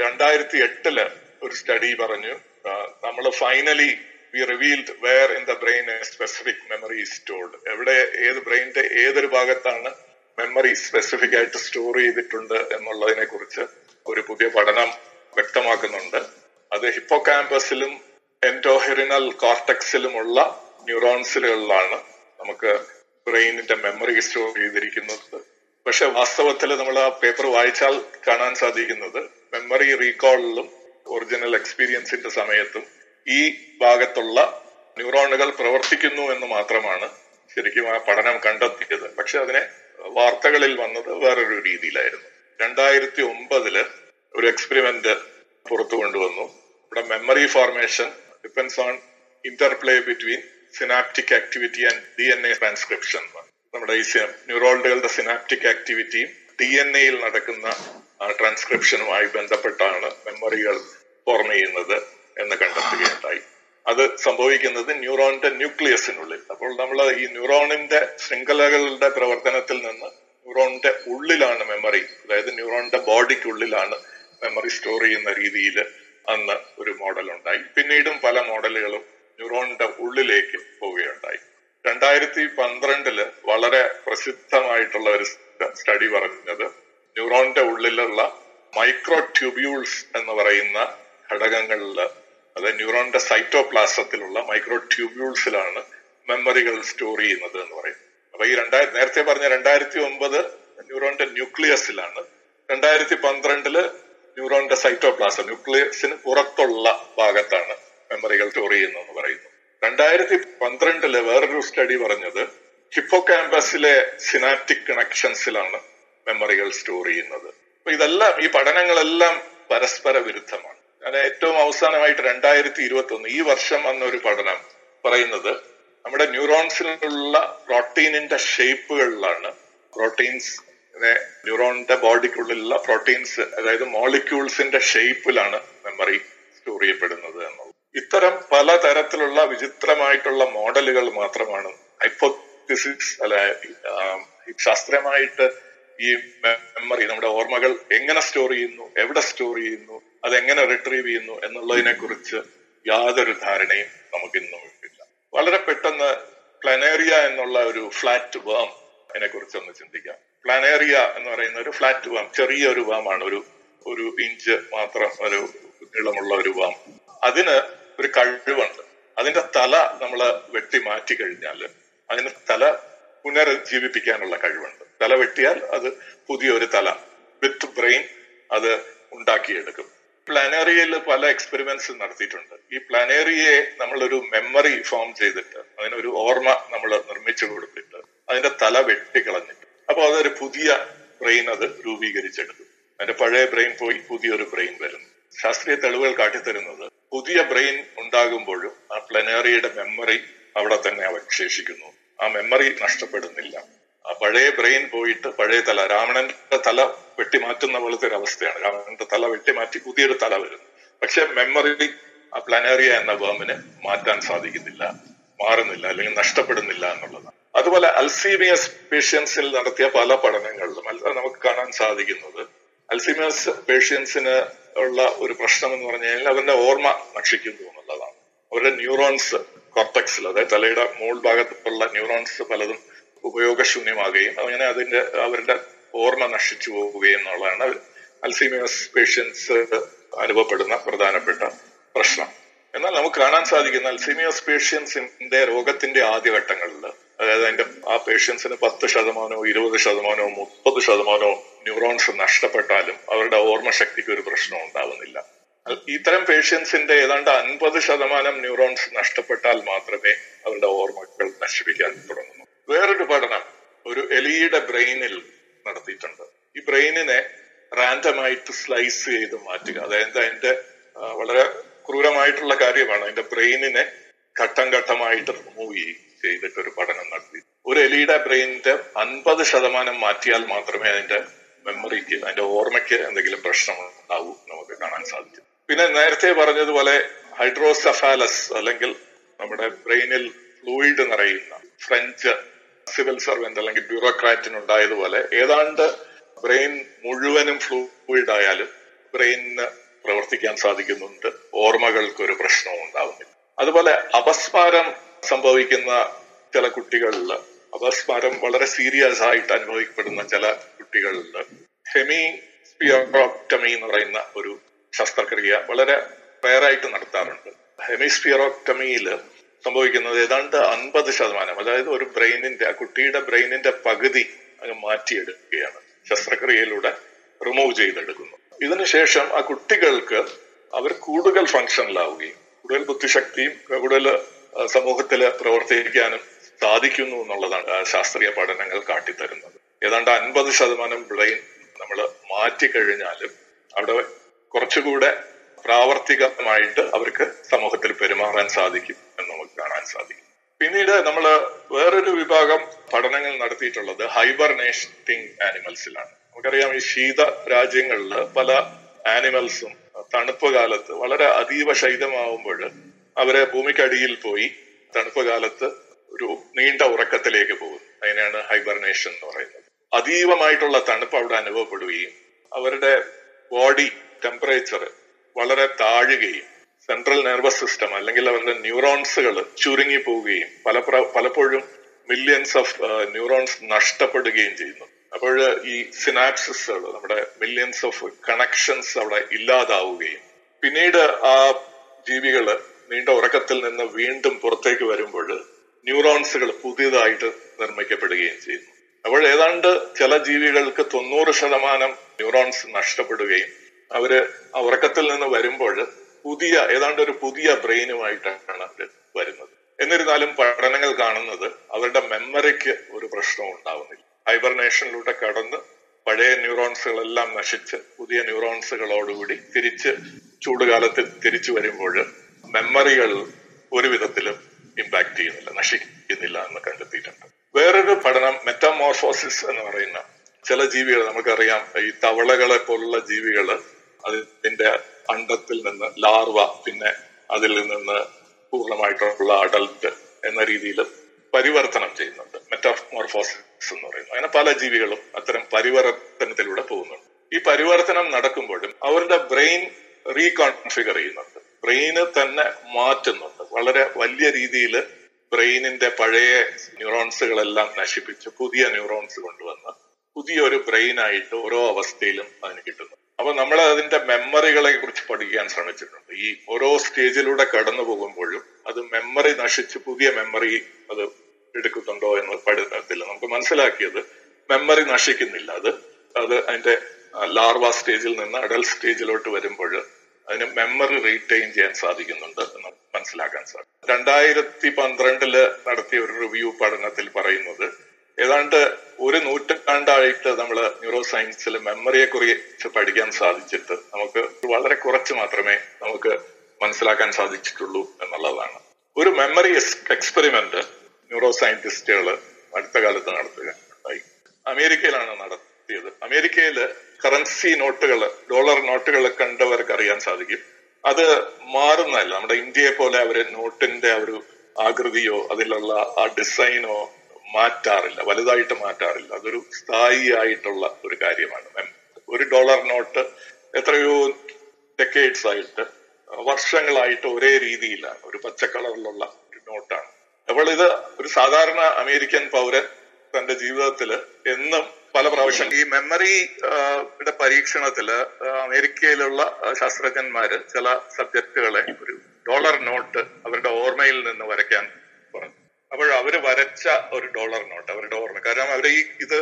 രണ്ടായിരത്തി എട്ടിൽ ഒരു സ്റ്റഡി പറഞ്ഞു നമ്മൾ finally we revealed where in the brain specific memory stored എവിടെ ഏത് ബ്രെയിനിന്റെ ഏതൊരു ഭാഗത്താണ് മെമ്മറി സ്പെസിഫിക് ആയിട്ട് സ്റ്റോർ ചെയ്തിട്ടുണ്ട് എന്നുള്ളതിനെ കുറിച്ച് ഒരു പുതിയ പഠനം വ്യക്തമാക്കുന്നുണ്ട്. അത് ഹിപ്പോ ക്യാമ്പസിലും എൻഡോഹെറിനൽ കോർട്ടക്സിലുമുള്ള ന്യൂറോൺസിലുകളിലാണ് നമുക്ക് ബ്രെയിനിന്റെ മെമ്മറി സ്റ്റോർ ചെയ്തിരിക്കുന്നത്. പക്ഷെ വാസ്തവത്തിൽ നമ്മൾ ആ പേപ്പർ വായിച്ചാൽ കാണാൻ സാധിക്കുന്നത് മെമ്മറി റീകോളിലും ഒറിജിനൽ എക്സ്പീരിയൻസിന്റെ സമയത്തും ഈ ഭാഗത്തുള്ള ന്യൂറോണുകൾ പ്രവർത്തിക്കുന്നു എന്ന് മാത്രമാണ് ശരിക്കും ആ പഠനം കണ്ടെത്തിയത്. പക്ഷെ അതിനെ വാർത്തകളിൽ വന്നത് വേറൊരു രീതിയിലായിരുന്നു. രണ്ടായിരത്തി ഒമ്പതിൽ ഒരു എക്സ്പെരിമെന്റ് പുറത്തു കൊണ്ടുവന്നു. ഇവിടെ memory formation depends on interplay between synaptic activity and D N A transcription നമ്മുടെ ഈ ന്യൂറോളുകളുടെ സിനാപ്റ്റിക് ആക്ടിവിറ്റിയും ഡി എൻ എയിൽ നടക്കുന്ന ട്രാൻസ്ക്രിപ്ഷനുമായി ബന്ധപ്പെട്ടാണ് മെമ്മറികൾ ഫോർം ചെയ്യുന്നത്. എന്ന് കണ്ടെത്തുകയുണ്ടായി. അത് സംഭവിക്കുന്നത് ന്യൂറോണിന്റെ ന്യൂക്ലിയസിനുള്ളിൽ. അപ്പോൾ നമ്മൾ ഈ ന്യൂറോണിന്റെ ശൃംഖലകളുടെ പ്രവർത്തനത്തിൽ നിന്ന് ന്യൂറോണിന്റെ ഉള്ളിലാണ് മെമ്മറി അതായത് ന്യൂറോണിന്റെ ബോഡിക്കുള്ളിലാണ് മെമ്മറി സ്റ്റോർ ചെയ്യുന്ന രീതിയിൽ അന്ന് ഒരു മോഡൽ ഉണ്ടായി പിന്നീടും പല മോഡലുകളും ന്യൂറോണിന്റെ ഉള്ളിലേക്ക് പോവുകയുണ്ടായി. രണ്ടായിരത്തി പന്ത്രണ്ടിൽ വളരെ പ്രസിദ്ധമായിട്ടുള്ള ഒരു സ്റ്റഡി പറഞ്ഞത് ന്യൂറോണിന്റെ ഉള്ളിലുള്ള മൈക്രോ ട്യൂബ്യൂൾസ് എന്ന് പറയുന്ന ഘടകങ്ങളിൽ അത് ന്യൂറോണിന്റെ സൈറ്റോപ്ലാസത്തിലുള്ള മൈക്രോ ട്യൂബ്യൂൾസിലാണ് മെമ്മറികൾ സ്റ്റോർ ചെയ്യുന്നത് എന്ന് പറയും അപ്പൊ ഈ രണ്ടായിരത്തി നേരത്തെ പറഞ്ഞ രണ്ടായിരത്തി ഒമ്പത് ന്യൂറോണിന്റെ ന്യൂക്ലിയസിലാണ് രണ്ടായിരത്തി പന്ത്രണ്ടിൽ ന്യൂറോണിന്റെ സൈറ്റോപ്ലാസം ന്യൂക്ലിയസിന് പുറത്തുള്ള ഭാഗത്താണ് മെമ്മറികൾ സ്റ്റോർ ചെയ്യുന്നതെന്ന് പറയുന്നു രണ്ടായിരത്തി പന്ത്രണ്ടിൽ വേറൊരു സ്റ്റഡി പറഞ്ഞത് ഹിപ്പോ ക്യാമ്പസിലെ സിനാപ്റ്റിക് കണക്ഷൻസിലാണ് മെമ്മറികൾ സ്റ്റോർ ചെയ്യുന്നത്. അപ്പൊ ഇതെല്ലാം ഈ പഠനങ്ങളെല്ലാം പരസ്പര വിരുദ്ധമാണ് ഞാൻ ഏറ്റവും അവസാനമായിട്ട് രണ്ടായിരത്തി ഇരുപത്തി ഒന്ന് ഈ വർഷം വന്ന ഒരു പഠനം പറയുന്നത് നമ്മുടെ ന്യൂറോൺസിലുള്ള പ്രോട്ടീനിന്റെ ഷേപ്പുകളിലാണ് പ്രോട്ടീൻസ് ന്യൂറോണിന്റെ ബോഡിക്കുള്ളിലുള്ള പ്രോട്ടീൻസ് അതായത് മോളിക്യൂൾസിന്റെ ഷേപ്പിലാണ് മെമ്മറി സ്റ്റോർ ചെയ്യപ്പെടുന്നത് എന്നുള്ളത്. ഇത്തരം പല തരത്തിലുള്ള വിചിത്രമായിട്ടുള്ള മോഡലുകൾ മാത്രമാണ് ഹൈപ്പോത്തിസിസ് അല്ല ശാസ്ത്രീയമായിട്ട് ഈ മെമ്മറി നമ്മുടെ ഓർമ്മകൾ എങ്ങനെ സ്റ്റോർ ചെയ്യുന്നു എവിടെ സ്റ്റോർ ചെയ്യുന്നു അതെങ്ങനെ റിട്രീവ് ചെയ്യുന്നു എന്നുള്ളതിനെ കുറിച്ച് യാതൊരു ധാരണയും നമുക്ക് ഇന്നും ഇല്ല. വളരെ പെട്ടെന്ന് പ്ലാനേറിയ എന്നുള്ള ഒരു ഫ്ലാറ്റ് വേം അതിനെ കുറിച്ച് ഒന്ന് ചിന്തിക്കാം. പ്ലാനേറിയ എന്ന് പറയുന്ന ഒരു ഫ്ലാറ്റ് വേം ചെറിയ ഒരു വേമാണ് ഒരു ഒരു ഇഞ്ച് മാത്രം ഒരു നീളമുള്ള ഒരു വേം അതിന് ഒരു കഴിവുണ്ട്. അതിന്റെ തല നമ്മൾ വെട്ടി മാറ്റി കഴിഞ്ഞാൽ അതിന് തല പുനരുജ്ജീവിപ്പിക്കാനുള്ള കഴിവുണ്ട്. തല വെട്ടിയാൽ അത് പുതിയൊരു തല വിത്ത് ബ്രെയിൻ അത് ഉണ്ടാക്കിയെടുക്കും. പ്ലാനേറിയയിൽ പല എക്സ്പെരിമെന്റ്സ് നടത്തിയിട്ടുണ്ട്. ഈ പ്ലാനേറിയയെ നമ്മളൊരു മെമ്മറി ഫോം ചെയ്തിട്ട് അതിനൊരു ഓർമ്മ നമ്മൾ നിർമ്മിച്ചു കൊടുത്തിട്ട് അതിന്റെ തല വെട്ടിക്കളഞ്ഞിട്ട് അപ്പൊ അതൊരു പുതിയ ബ്രെയിൻ അത് രൂപീകരിച്ചെടുക്കും. അതിന്റെ പഴയ ബ്രെയിൻ പോയി പുതിയൊരു ബ്രെയിൻ വരുന്നു ശാസ്ത്രീയ തെളിവുകൾ കാട്ടിത്തരുന്നത് പുതിയ ബ്രെയിൻ ഉണ്ടാകുമ്പോഴും ആ പ്ലനേറിയയുടെ മെമ്മറി അവിടെ തന്നെ അവശേഷിക്കുന്നു. ആ മെമ്മറി നഷ്ടപ്പെടുന്നില്ല. പഴയ ബ്രെയിൻ പോയിട്ട് പഴയ തല രാവണന്റെ തല വെട്ടിമാറ്റുന്ന പോലത്തെ ഒരു അവസ്ഥയാണ്. രാവണന്റെ തല വെട്ടിമാറ്റി പുതിയൊരു തല വരുന്നു. പക്ഷെ മെമ്മറി ആ പ്ലാനേറിയ എന്ന വേമിന് മാറ്റാൻ സാധിക്കുന്നില്ല മാറുന്നില്ല അല്ലെങ്കിൽ നഷ്ടപ്പെടുന്നില്ല എന്നുള്ളതാണ്. അതുപോലെ അൽസീമിയസ് പേഷ്യൻസിൽ നടത്തിയ പല പഠനങ്ങളിലും നമുക്ക് കാണാൻ സാധിക്കുന്നത് അൽസീമിയസ് പേഷ്യൻസിന് ഉള്ള ഒരു പ്രശ്നം എന്ന് പറഞ്ഞു കഴിഞ്ഞാൽ അവരുടെ ഓർമ്മ നശിക്കുന്നു എന്നുള്ളതാണ്. അവരുടെ ന്യൂറോൺസ് കോർട്ടക്സിൽ അതായത് തലയുടെ മുകൾ ഭാഗത്തുള്ള ന്യൂറോൺസ് പലതും ഉപയോഗശൂന്യമാകുകയും അങ്ങനെ അതിന്റെ അവരുടെ ഓർമ്മ നശിച്ചു പോവുകയും എന്നുള്ളതാണ് അൽസീമിയസ് പേഷ്യൻസ് അനുഭവപ്പെടുന്ന പ്രധാനപ്പെട്ട പ്രശ്നം. എന്നാൽ നമുക്ക് കാണാൻ സാധിക്കുന്ന അൽസീമിയസ് പേഷ്യൻസിന്റെ രോഗത്തിന്റെ ആദ്യഘട്ടങ്ങളിൽ അതായത് അതിന്റെ ആ പേഷ്യൻസിന് പത്ത് ശതമാനമോ ഇരുപത് ശതമാനമോ മുപ്പത് ശതമാനമോ ന്യൂറോൺസ് നഷ്ടപ്പെട്ടാലും അവരുടെ ഓർമ്മശക്തിക്ക് ഒരു പ്രശ്നം ഉണ്ടാവുന്നില്ല. ഇത്തരം പേഷ്യൻസിന്റെ ഏതാണ്ട് അൻപത് ശതമാനം ന്യൂറോൺസ് നഷ്ടപ്പെട്ടാൽ മാത്രമേ അവരുടെ ഓർമ്മകൾ നശിപ്പിക്കാൻ തുടങ്ങുന്നു. വേറൊരു പഠനം ഒരു എലിയുടെ ബ്രെയിനിൽ നടത്തിയിട്ടുണ്ട്. ഈ ബ്രെയിനിനെ റാൻഡമായിട്ട് സ്ലൈസ് ചെയ്ത് മാറ്റുക. അതായത് അതിന്റെ വളരെ ക്രൂരമായിട്ടുള്ള കാര്യമാണ്. അതിന്റെ ബ്രെയിനിനെ ഘട്ടം ഘട്ടമായിട്ട് റിമൂവ് ചെയ്തിട്ട് ഒരു പഠനം നടത്തി. ഒരു എലിയുടെ ബ്രെയിനിന്റെ അൻപത് ശതമാനം മാറ്റിയാൽ മാത്രമേ അതിന്റെ മെമ്മറിക്ക് അതിന്റെ ഓർമ്മയ്ക്ക് എന്തെങ്കിലും പ്രശ്നം ഉണ്ടാവൂ നമുക്ക് കാണാൻ സാധിക്കും. പിന്നെ നേരത്തെ പറഞ്ഞതുപോലെ ഹൈഡ്രോസഫാലസ് അല്ലെങ്കിൽ നമ്മുടെ ബ്രെയിനിൽ ഫ്ലൂയിഡ് നിറയുന്ന ഫ്രഞ്ച് സിവിൽ സർവന്റ് അല്ലെങ്കിൽ ബ്യൂറോക്രാറ്റിന് ഉണ്ടായതുപോലെ ഏതാണ്ട് ബ്രെയിൻ മുഴുവനും ഫ്ലൂയിഡ് ആയാലും ബ്രെയിനിന് പ്രവർത്തിക്കാൻ സാധിക്കുന്നുണ്ട്. ഓർമ്മകൾക്ക് ഒരു പ്രശ്നവും ഉണ്ടാവുന്നില്ല. അതുപോലെ അപസ്മാരം സംഭവിക്കുന്ന ചില കുട്ടികളിൽ അപസ്മാരം വളരെ സീരിയസ് ആയിട്ട് അനുഭവിക്കപ്പെടുന്ന ചില കുട്ടികളിൽ ഹെമി സ്പിയറോക്ടമി എന്ന് പറയുന്ന ഒരു ശസ്ത്രക്രിയ വളരെ റയറായിട്ട് നടത്താറുണ്ട്. ഹെമിസ്പിയറോക്ടമിയിൽ സംഭവിക്കുന്നത് ഏതാണ്ട് അൻപത് ശതമാനം അതായത് ഒരു ബ്രെയിനിന്റെ ആ കുട്ടിയുടെ ബ്രെയിനിന്റെ പകുതി അങ്ങ് മാറ്റിയെടുക്കുകയാണ്. ശസ്ത്രക്രിയയിലൂടെ റിമൂവ് ചെയ്തെടുക്കുന്നു. ഇതിനുശേഷം ആ കുട്ടികൾക്ക് അവർ കൂടുതൽ ഫങ്ഷനിലാവുകയും കൂടുതൽ ബുദ്ധിശക്തിയും കൂടുതൽ സമൂഹത്തിൽ പ്രവർത്തിക്കാനും സാധിക്കുന്നു എന്നുള്ളതാണ് ശാസ്ത്രീയ പഠനങ്ങൾ കാട്ടിത്തരുന്നത്. ഏതാണ്ട് അൻപത് ശതമാനം ബ്രെയിൻ നമ്മൾ മാറ്റിക്കഴിഞ്ഞാലും അവിടെ കുറച്ചുകൂടെ പ്രാവർത്തികമായിട്ട് അവർക്ക് സമൂഹത്തിൽ പെരുമാറാൻ സാധിക്കും എന്ന് നമുക്ക് കാണാൻ സാധിക്കും. പിന്നീട് നമ്മൾ വേറൊരു വിഭാഗം പഠനങ്ങൾ നടത്തിയിട്ടുള്ളത് ഹൈബർനേറ്റിംഗ് ആനിമൽസിലാണ് നമുക്കറിയാം ഈ ശീത രാജ്യങ്ങളിൽ പല ആനിമൽസും തണുപ്പ് കാലത്ത് വളരെ അതീവ ശൈതമാവുമ്പോൾ അവരെ ഭൂമിക്കടിയിൽ പോയി തണുപ്പ് കാലത്ത് ഒരു നീണ്ട ഉറക്കത്തിലേക്ക് പോകും അതിനാണ് ഹൈബർനേഷൻ എന്ന് പറയുന്നത്. അതീവമായിട്ടുള്ള തണുപ്പ് അവിടെ അനുഭവപ്പെടുകയും അവരുടെ ബോഡി ടെമ്പറേച്ചർ വളരെ താഴുകയും സെൻട്രൽ നെർവസ് സിസ്റ്റം അല്ലെങ്കിൽ അവരുടെ ന്യൂറോൺസുകൾ ചുരുങ്ങി പോവുകയും പല പലപ്പോഴും മില്യൺസ് ഓഫ് ന്യൂറോൺസ് നഷ്ടപ്പെടുകയും ചെയ്യുന്നു. അപ്പോൾ ഈ സിനാപ്സിസുകൾ നമ്മുടെ മില്യൺസ് ഓഫ് കണക്ഷൻസ് അവിടെ ഇല്ലാതാവുകയും പിന്നീട് ആ ജീവികൾ നീണ്ട ഉറക്കത്തിൽ നിന്ന് വീണ്ടും പുറത്തേക്ക് വരുമ്പോൾ ന്യൂറോൺസുകൾ പുതിയതായിട്ട് നിർമ്മിക്കപ്പെടുകയും ചെയ്യുന്നു. അപ്പോൾ ഏതാണ്ട് ചില ജീവികൾക്ക് തൊണ്ണൂറ് ശതമാനം ന്യൂറോൺസ് നഷ്ടപ്പെടുകയും അവർ ഉറക്കത്തിൽ നിന്ന് വരുമ്പോൾ പുതിയ ഏതാണ്ട് ഒരു പുതിയ ബ്രെയിനുമായിട്ടാണ് അവർ വരുന്നത്. എന്നിരുന്നാലും പഠനങ്ങൾ കാണുന്നത് അവരുടെ മെമ്മറിക്ക് ഒരു പ്രശ്നം ഉണ്ടാവുന്നില്ല. ഹൈബർനേഷനിലൂടെ കടന്ന് പഴയ ന്യൂറോൺസുകളെല്ലാം നശിച്ച് പുതിയ ന്യൂറോൺസുകളോടുകൂടി തിരിച്ച് ചൂടുകാലത്ത് തിരിച്ചു വരുമ്പോൾ മെമ്മറികൾ ഒരു വിധത്തിലും ഇമ്പാക്ട് ചെയ്യുന്നില്ല നശിക്കുന്നില്ല എന്ന് കണ്ടെത്തിയിട്ടുണ്ട്. വേറൊരു പഠനം മെറ്റാമോർഫോസിസ് എന്ന് പറയുന്ന ചില ജീവികൾ നമുക്കറിയാം ഈ തവളകളെ പോലുള്ള ജീവികൾ അതിന്റെ അണ്ടത്തിൽ നിന്ന് ലാർവ പിന്നെ അതിൽ നിന്ന് പൂർണമായിട്ടുള്ള അഡൽട്ട് എന്ന രീതിയിൽ പരിവർത്തനം ചെയ്യുന്നുണ്ട്. മെറ്റാമോർഫോസിസ് എന്ന് പറയുന്നത്. അങ്ങനെ പല ജീവികളും അത്തരം പരിവർത്തനത്തിലൂടെ പോകുന്നുണ്ട്. ഈ പരിവർത്തനം നടക്കുമ്പോഴും അവരുടെ ബ്രെയിൻ റീകോൺഫിഗർ ചെയ്യുന്നുണ്ട്. ബ്രെയിന് തന്നെ മാറ്റുന്നുണ്ട്. വളരെ വലിയ രീതിയിൽ ബ്രെയിനിന്റെ പഴയ ന്യൂറോൺസുകളെല്ലാം നശിപ്പിച്ച് പുതിയ ന്യൂറോൺസ് കൊണ്ടുവന്ന് പുതിയൊരു ബ്രെയിൻ ആയിട്ട് ഓരോ അവസ്ഥയിലും അതിന് കിട്ടുന്നു. അപ്പൊ നമ്മൾ അതിന്റെ മെമ്മറികളെ കുറിച്ച് പഠിക്കാൻ ശ്രമിച്ചിട്ടുണ്ട്. ഈ ഓരോ സ്റ്റേജിലൂടെ കടന്നു പോകുമ്പോഴും അത് മെമ്മറി നശിച്ച് പുതിയ മെമ്മറി അത് എടുക്കുന്നുണ്ടോ എന്ന് പഠനത്തിൽ നമുക്ക് മനസ്സിലാക്കിയത് മെമ്മറി നശിക്കുന്നില്ല. അത് അത് അതിന്റെ ലാർവ സ്റ്റേജിൽ നിന്ന് അഡൽ സ്റ്റേജിലോട്ട് വരുമ്പോൾ അതിന് മെമ്മറി റീറ്റെയിൻ ചെയ്യാൻ സാധിക്കുന്നുണ്ട് എന്ന് മനസ്സിലാക്കാൻ സാധിക്കും. രണ്ടായിരത്തി പന്ത്രണ്ടിൽ നടത്തിയ ഒരു റിവ്യൂ പഠനത്തിൽ പറയുന്നത് ഏതാണ്ട് ഒരു നൂറ്റാണ്ടായിട്ട് നമ്മൾ ന്യൂറോ സയൻസിൽ മെമ്മറിയെ കുറിച്ച് പഠിക്കാൻ സാധിച്ചിട്ട് നമുക്ക് വളരെ കുറച്ച് മാത്രമേ നമുക്ക് മനസ്സിലാക്കാൻ സാധിച്ചിട്ടുള്ളൂ എന്നുള്ളതാണ്. ഒരു മെമ്മറി എക്സ്പെരിമെന്റ് ന്യൂറോ സയന്റിസ്റ്റുകൾ അടുത്ത കാലത്ത് നടത്തുകയുണ്ടായി അമേരിക്കയിലാണ് നടത്തിയത്. അമേരിക്കയിൽ കറൻസി നോട്ടുകൾ ഡോളർ നോട്ടുകൾ കണ്ടവർക്ക് അറിയാൻ സാധിക്കും. അത് മാറുന്നതല്ല. നമ്മുടെ ഇന്ത്യയെ പോലെ അവർ നോട്ടിന്റെ ഒരു ആകൃതിയോ അതിലുള്ള ആ ഡിസൈനോ മാറ്റാറില്ല വലുതായിട്ട് മാറ്റാറില്ല. അതൊരു സ്ഥായി ആയിട്ടുള്ള ഒരു കാര്യമാണ്. ഒരു ഡോളർ നോട്ട് എത്രയോ ഡെക്കേഡ്സ് ആയിട്ട് വർഷങ്ങളായിട്ട് ഒരേ രീതിയിലാണ്. ഒരു പച്ച കളറിലുള്ള ഒരു നോട്ടാണ്. അപ്പോൾ ഇത് ഒരു സാധാരണ അമേരിക്കൻ പൗരൻ തന്റെ ജീവിതത്തിൽ എന്നും പല പ്രാവശ്യം ഈ മെമ്മറിയുടെ പരീക്ഷണത്തിൽ അമേരിക്കയിലുള്ള ശാസ്ത്രജ്ഞന്മാര് ചില സബ്ജക്റ്റുകളെ ഒരു ഡോളർ നോട്ട് അവരുടെ ഓർമ്മയിൽ നിന്ന് വരയ്ക്കാൻ പറഞ്ഞു. അപ്പോൾ അവർ വരച്ച ഒരു ഡോളർ നോട്ട് അവരുടെ ഓർമ്മ. കാരണം അവർ ഈ ഇത്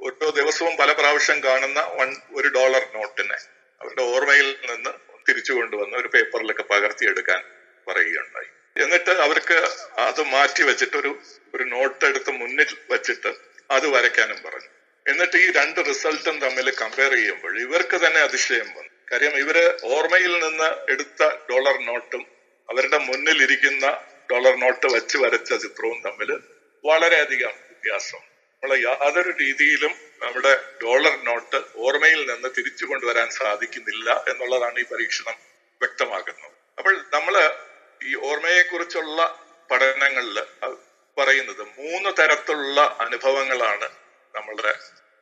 ഓരോ ദിവസവും പല പ്രാവശ്യം കാണുന്ന വൺ ഒരു ഡോളർ നോട്ടിനെ അവരുടെ ഓർമ്മയിൽ നിന്ന് തിരിച്ചു കൊണ്ടുവന്ന് ഒരു പേപ്പറിലൊക്കെ പകർത്തിയെടുക്കാൻ പറയുകയുണ്ടായി. എന്നിട്ട് അവർക്ക് അത് മാറ്റി വെച്ചിട്ട് ഒരു ഒരു നോട്ട് എടുത്ത് മുന്നിൽ വെച്ചിട്ട് അത് വരയ്ക്കാനും പറഞ്ഞു. എന്നിട്ട് ഈ രണ്ട് റിസൾട്ടും തമ്മിൽ കമ്പയർ ചെയ്യുമ്പോൾ ഇവർക്ക് തന്നെ അതിശയം വന്നു. കാര്യം ഇവർ ഓർമ്മയിൽ നിന്ന് എടുത്ത ഡോളർ നോട്ടും അവരുടെ മുന്നിൽ ഇരിക്കുന്ന ഡോളർ നോട്ട് വെച്ച് വരച്ച ചിത്രവും തമ്മിൽ വളരെയധികം വ്യത്യാസം. നമ്മളെ യാതൊരു രീതിയിലും നമ്മുടെ ഡോളർ നോട്ട് ഓർമ്മയിൽ നിന്ന് തിരിച്ചു കൊണ്ടുവരാൻ സാധിക്കുന്നില്ല എന്നുള്ളതാണ് ഈ പരീക്ഷണം വ്യക്തമാക്കുന്നത്. അപ്പോൾ നമ്മൾ ഈ ഓർമ്മയെക്കുറിച്ചുള്ള പഠനങ്ങളിൽ പറയുന്നത് മൂന്ന് തരത്തിലുള്ള അനുഭവങ്ങളാണ് നമ്മളുടെ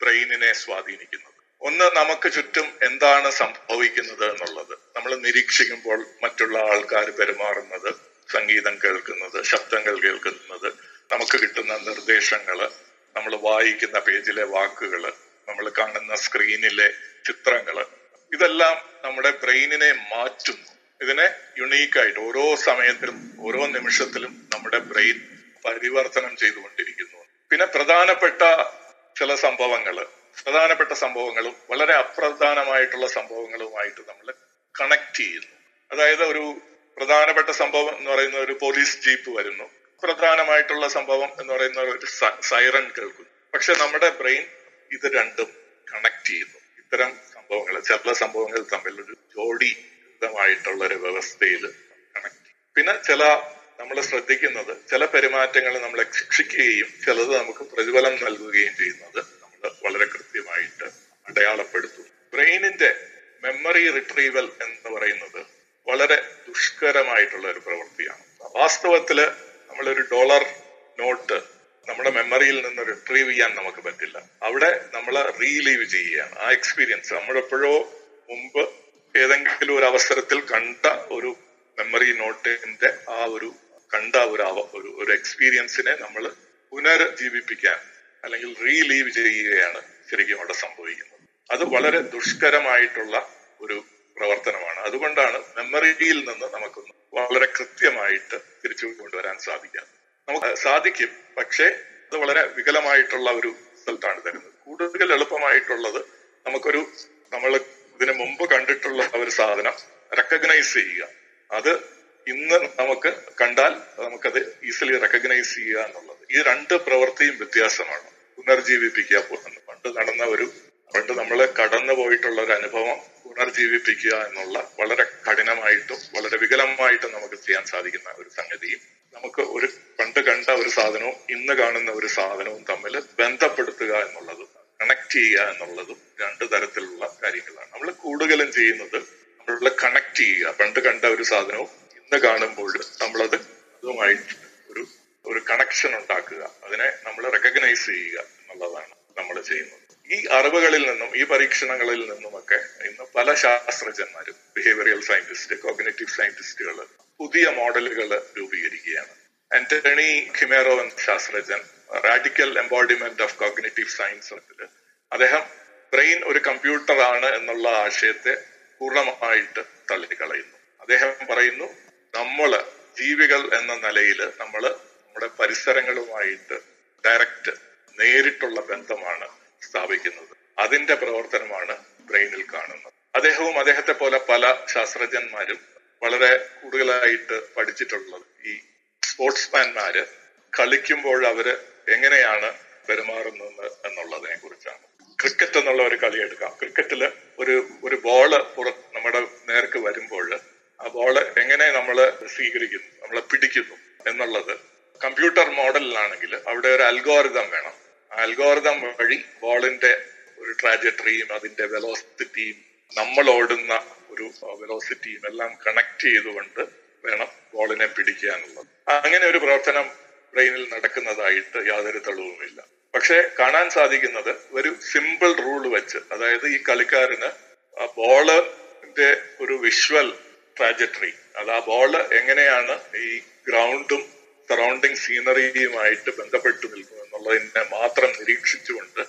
ബ്രെയിനിനെ സ്വാധീനിക്കുന്നത്. ഒന്ന് നമുക്ക് ചുറ്റും എന്താണ് സംഭവിക്കുന്നത് എന്നുള്ളത്. നമ്മൾ നിരീക്ഷിക്കുമ്പോൾ മറ്റുള്ള ആൾക്കാർ പെരുമാറുന്നത് സംഗീതം കേൾക്കുന്നത് ശബ്ദങ്ങൾ കേൾക്കുന്നത് നമുക്ക് കിട്ടുന്ന നിർദ്ദേശങ്ങൾ നമ്മൾ വായിക്കുന്ന പേജിലെ വാക്കുകൾ നമ്മൾ കാണുന്ന സ്ക്രീനിലെ ചിത്രങ്ങൾ ഇതെല്ലാം നമ്മുടെ ബ്രെയിനിനെ മാറ്റുന്നു. ഇതിനെ യുണീക്കായിട്ട് ഓരോ സമയത്തിലും ഓരോ നിമിഷത്തിലും നമ്മുടെ ബ്രെയിൻ പരിവർത്തനം ചെയ്തുകൊണ്ടിരിക്കുന്നു. പിന്നെ പ്രധാനപ്പെട്ട ചില സംഭവങ്ങൾ പ്രധാനപ്പെട്ട സംഭവങ്ങളും വളരെ അപ്രധാനമായിട്ടുള്ള സംഭവങ്ങളുമായിട്ട് നമ്മൾ കണക്ട് ചെയ്യുന്നു. അതായത് ഒരു പ്രധാനപ്പെട്ട സംഭവം എന്ന് പറയുന്ന ഒരു പോലീസ് ജീപ്പ് വരുന്നു. പ്രധാനമായിട്ടുള്ള സംഭവം എന്ന് പറയുന്ന ഒരു സൈറൺ കേൾക്കുന്നു. പക്ഷെ നമ്മുടെ ബ്രെയിൻ ഇത് രണ്ടും കണക്ട് ചെയ്യുന്നു. ഇത്തരം സംഭവങ്ങൾ ചില സംഭവങ്ങൾ തമ്മിൽ ഒരു ജോഡി ജോഡിതമായിട്ടുള്ള ഒരു വ്യവസ്ഥയിൽ കണക്ട് പിന്നെ ചില നമ്മൾ ശ്രദ്ധിക്കുന്നത് ചില പെരുമാറ്റങ്ങൾ നമ്മളെ ശിക്ഷിക്കുകയും ചിലത് നമുക്ക് പ്രതിഫലം നൽകുകയും ചെയ്യുന്നത് നമ്മൾ വളരെ കൃത്യമായിട്ട് അടയാളപ്പെടുത്തുന്നു. ബ്രെയിനിന്റെ മെമ്മറി റിട്രീവൽ എന്ന് പറയുന്നത് വളരെ ദുഷ്കരമായിട്ടുള്ള ഒരു പ്രവൃത്തിയാണ്. വാസ്തവത്തിൽ നമ്മളൊരു ഡോളർ നോട്ട് നമ്മുടെ മെമ്മറിയിൽ നിന്ന് റിട്രീവ് ചെയ്യാൻ നമുക്ക് പറ്റില്ല. അവിടെ നമ്മൾ റീലീവ് ചെയ്യുകയാണ്. ആ എക്സ്പീരിയൻസ് നമ്മളെപ്പോഴോ മുമ്പ് ഏതെങ്കിലും ഒരു അവസരത്തിൽ കണ്ട ഒരു മെമ്മറി നോട്ടിന്റെ ആ ഒരു കണ്ട ഒരു ഒരു ഒരു എക്സ്പീരിയൻസിനെ നമ്മൾ പുനർജീവിപ്പിക്കാൻ അല്ലെങ്കിൽ റീലീവ് ചെയ്യുകയാണ് ശരിക്കും അവിടെ സംഭവിക്കുന്നത്. അത് വളരെ ദുഷ്കരമായിട്ടുള്ള ഒരു പ്രവർത്തനമാണ്. അതുകൊണ്ടാണ് മെമ്മറിയിൽ നിന്ന് നമുക്ക് വളരെ കൃത്യമായിട്ട് തിരിച്ചു കൊണ്ടുവരാൻ സാധിക്കാം. നമുക്ക് സാധിക്കും പക്ഷേ അത് വളരെ വികലമായിട്ടുള്ള ഒരു റിസൾട്ടാണ് തരുന്നത്. കൂടുതൽ എളുപ്പമായിട്ടുള്ളത് നമുക്കൊരു നമ്മൾ ഇതിനു മുമ്പ് കണ്ടിട്ടുള്ള ഒരു സാധനം റെക്കഗ്നൈസ് ചെയ്യുക. അത് ഇന്ന് നമുക്ക് കണ്ടാൽ നമുക്കത് ഈസിലി റെക്കഗ്നൈസ് ചെയ്യുക എന്നുള്ളത്. ഈ രണ്ട് പ്രവൃത്തിയും വ്യത്യാസമാണ്. പുനർജീവിപ്പിക്കുക പണ്ട് നടന്ന ഒരു പണ്ട് നമ്മൾ കടന്നു പോയിട്ടുള്ള ഒരു അനുഭവം പുനർജീവിപ്പിക്കുക എന്നുള്ള വളരെ കഠിനമായിട്ടും വളരെ വികലമായിട്ടും നമുക്ക് ചെയ്യാൻ സാധിക്കുന്ന ഒരു സംഗതിയും നമുക്ക് ഒരു പണ്ട് കണ്ട ഒരു സാധനവും ഇന്ന് കാണുന്ന ഒരു സാധനവും തമ്മിൽ ബന്ധപ്പെടുത്തുക എന്നുള്ളതും കണക്ട് ചെയ്യുക എന്നുള്ളതും രണ്ട് തരത്തിലുള്ള കാര്യങ്ങളാണ്. നമ്മൾ കൂടുതലും ചെയ്യുന്നത് നമ്മൾ കണക്ട് ചെയ്യുക. പണ്ട് കണ്ട ഒരു സാധനവും ഇന്ന് കാണുമ്പോൾ നമ്മളത് അതുമായിട്ട് ഒരു ഒരു കണക്ഷൻ ഉണ്ടാക്കുക. അതിനെ നമ്മൾ റെക്കഗ്നൈസ് ചെയ്യുക എന്നുള്ളതാണ് നമ്മൾ ചെയ്യുന്നത്. ഈ അറിവുകളിൽ നിന്നും ഈ പരീക്ഷണങ്ങളിൽ നിന്നുമൊക്കെ ഇന്ന് പല ശാസ്ത്രജ്ഞന്മാരും ബിഹേവിയറൽ സയന്റിസ്റ്റ് കോഗ്നേറ്റീവ് സയന്റിസ്റ്റുകൾ പുതിയ മോഡലുകൾ രൂപീകരിക്കുകയാണ്. ആന്റണി ഖിമേറോ എന്ന ശാസ്ത്രജ്ഞൻ radical embodiment of cognitive science അദ്ദേഹം ബ്രെയിൻ ഒരു കമ്പ്യൂട്ടറാണ് എന്നുള്ള ആശയത്തെ പൂർണമായിട്ട് തള്ളിക്കളയുന്നു. അദ്ദേഹം പറയുന്നു നമ്മൾ ജീവികൾ എന്ന നിലയിൽ നമ്മൾ നമ്മുടെ പരിസരങ്ങളുമായിട്ട് ഡയറക്റ്റ് നേരിട്ടുള്ള ബന്ധമാണ് സ്ഥാപിക്കുന്നത്. അതിന്റെ പ്രവർത്തനമാണ് ബ്രെയിനിൽ കാണുന്നത്. അദ്ദേഹവും അദ്ദേഹത്തെ പോലെ പല ശാസ്ത്രജ്ഞന്മാരും വളരെ കൂടുതലായിട്ട് പഠിച്ചിട്ടുള്ളത് ഈ സ്പോർട്സ്മാൻമാര് കളിക്കുമ്പോൾ അവർ എങ്ങനെയാണ് പെരുമാറുന്നത് എന്നുള്ളതിനെ കുറിച്ചാണ്. ക്രിക്കറ്റ് എന്നുള്ള ഒരു കളി എടുക്കാം. ക്രിക്കറ്റിൽ ഒരു ഒരു ബോൾ പുറ നമ്മുടെ നേർക്ക് വരുമ്പോൾ ആ ബോൾ എങ്ങനെ നമ്മൾ സ്വീകരിക്കുന്നു നമ്മളെ പിടിക്കുന്നു എന്നുള്ളത് കമ്പ്യൂട്ടർ മോഡലിലാണെങ്കിൽ അവിടെ ഒരു അൽഗോറിതം വേണം. ആ അൽഗോറിതം വഴി ബോളിന്റെ ഒരു ട്രാജറ്ററിയും അതിന്റെ വെലോസിറ്റിയും നമ്മൾ ഓടുന്ന ഒരു വെലോസിറ്റിയും എല്ലാം കണക്ട് ചെയ്തുകൊണ്ട് വേണം ബോളിനെ പിടിക്കാനുള്ളത്. അങ്ങനെ ഒരു പ്രവർത്തനം ബ്രെയിനിൽ നടക്കുന്നതായിട്ട് യാതൊരു തെളിവുമില്ല. പക്ഷെ കാണാൻ സാധിക്കുന്നത് ഒരു സിമ്പിൾ റൂൾ വെച്ച് അതായത് ഈ കളിക്കാരന് ബോളിന്റെ ഒരു വിഷ്വൽ ട്രാജറ്ററി അത് ആ ബോൾ എങ്ങനെയാണ് ഈ ഗ്രൗണ്ടും സറൗണ്ടിങ് സീനറിയുമായിട്ട് ബന്ധപ്പെട്ടു നിൽക്കും എന്നുള്ളതിനെ മാത്രം നിരീക്ഷിച്ചുകൊണ്ട്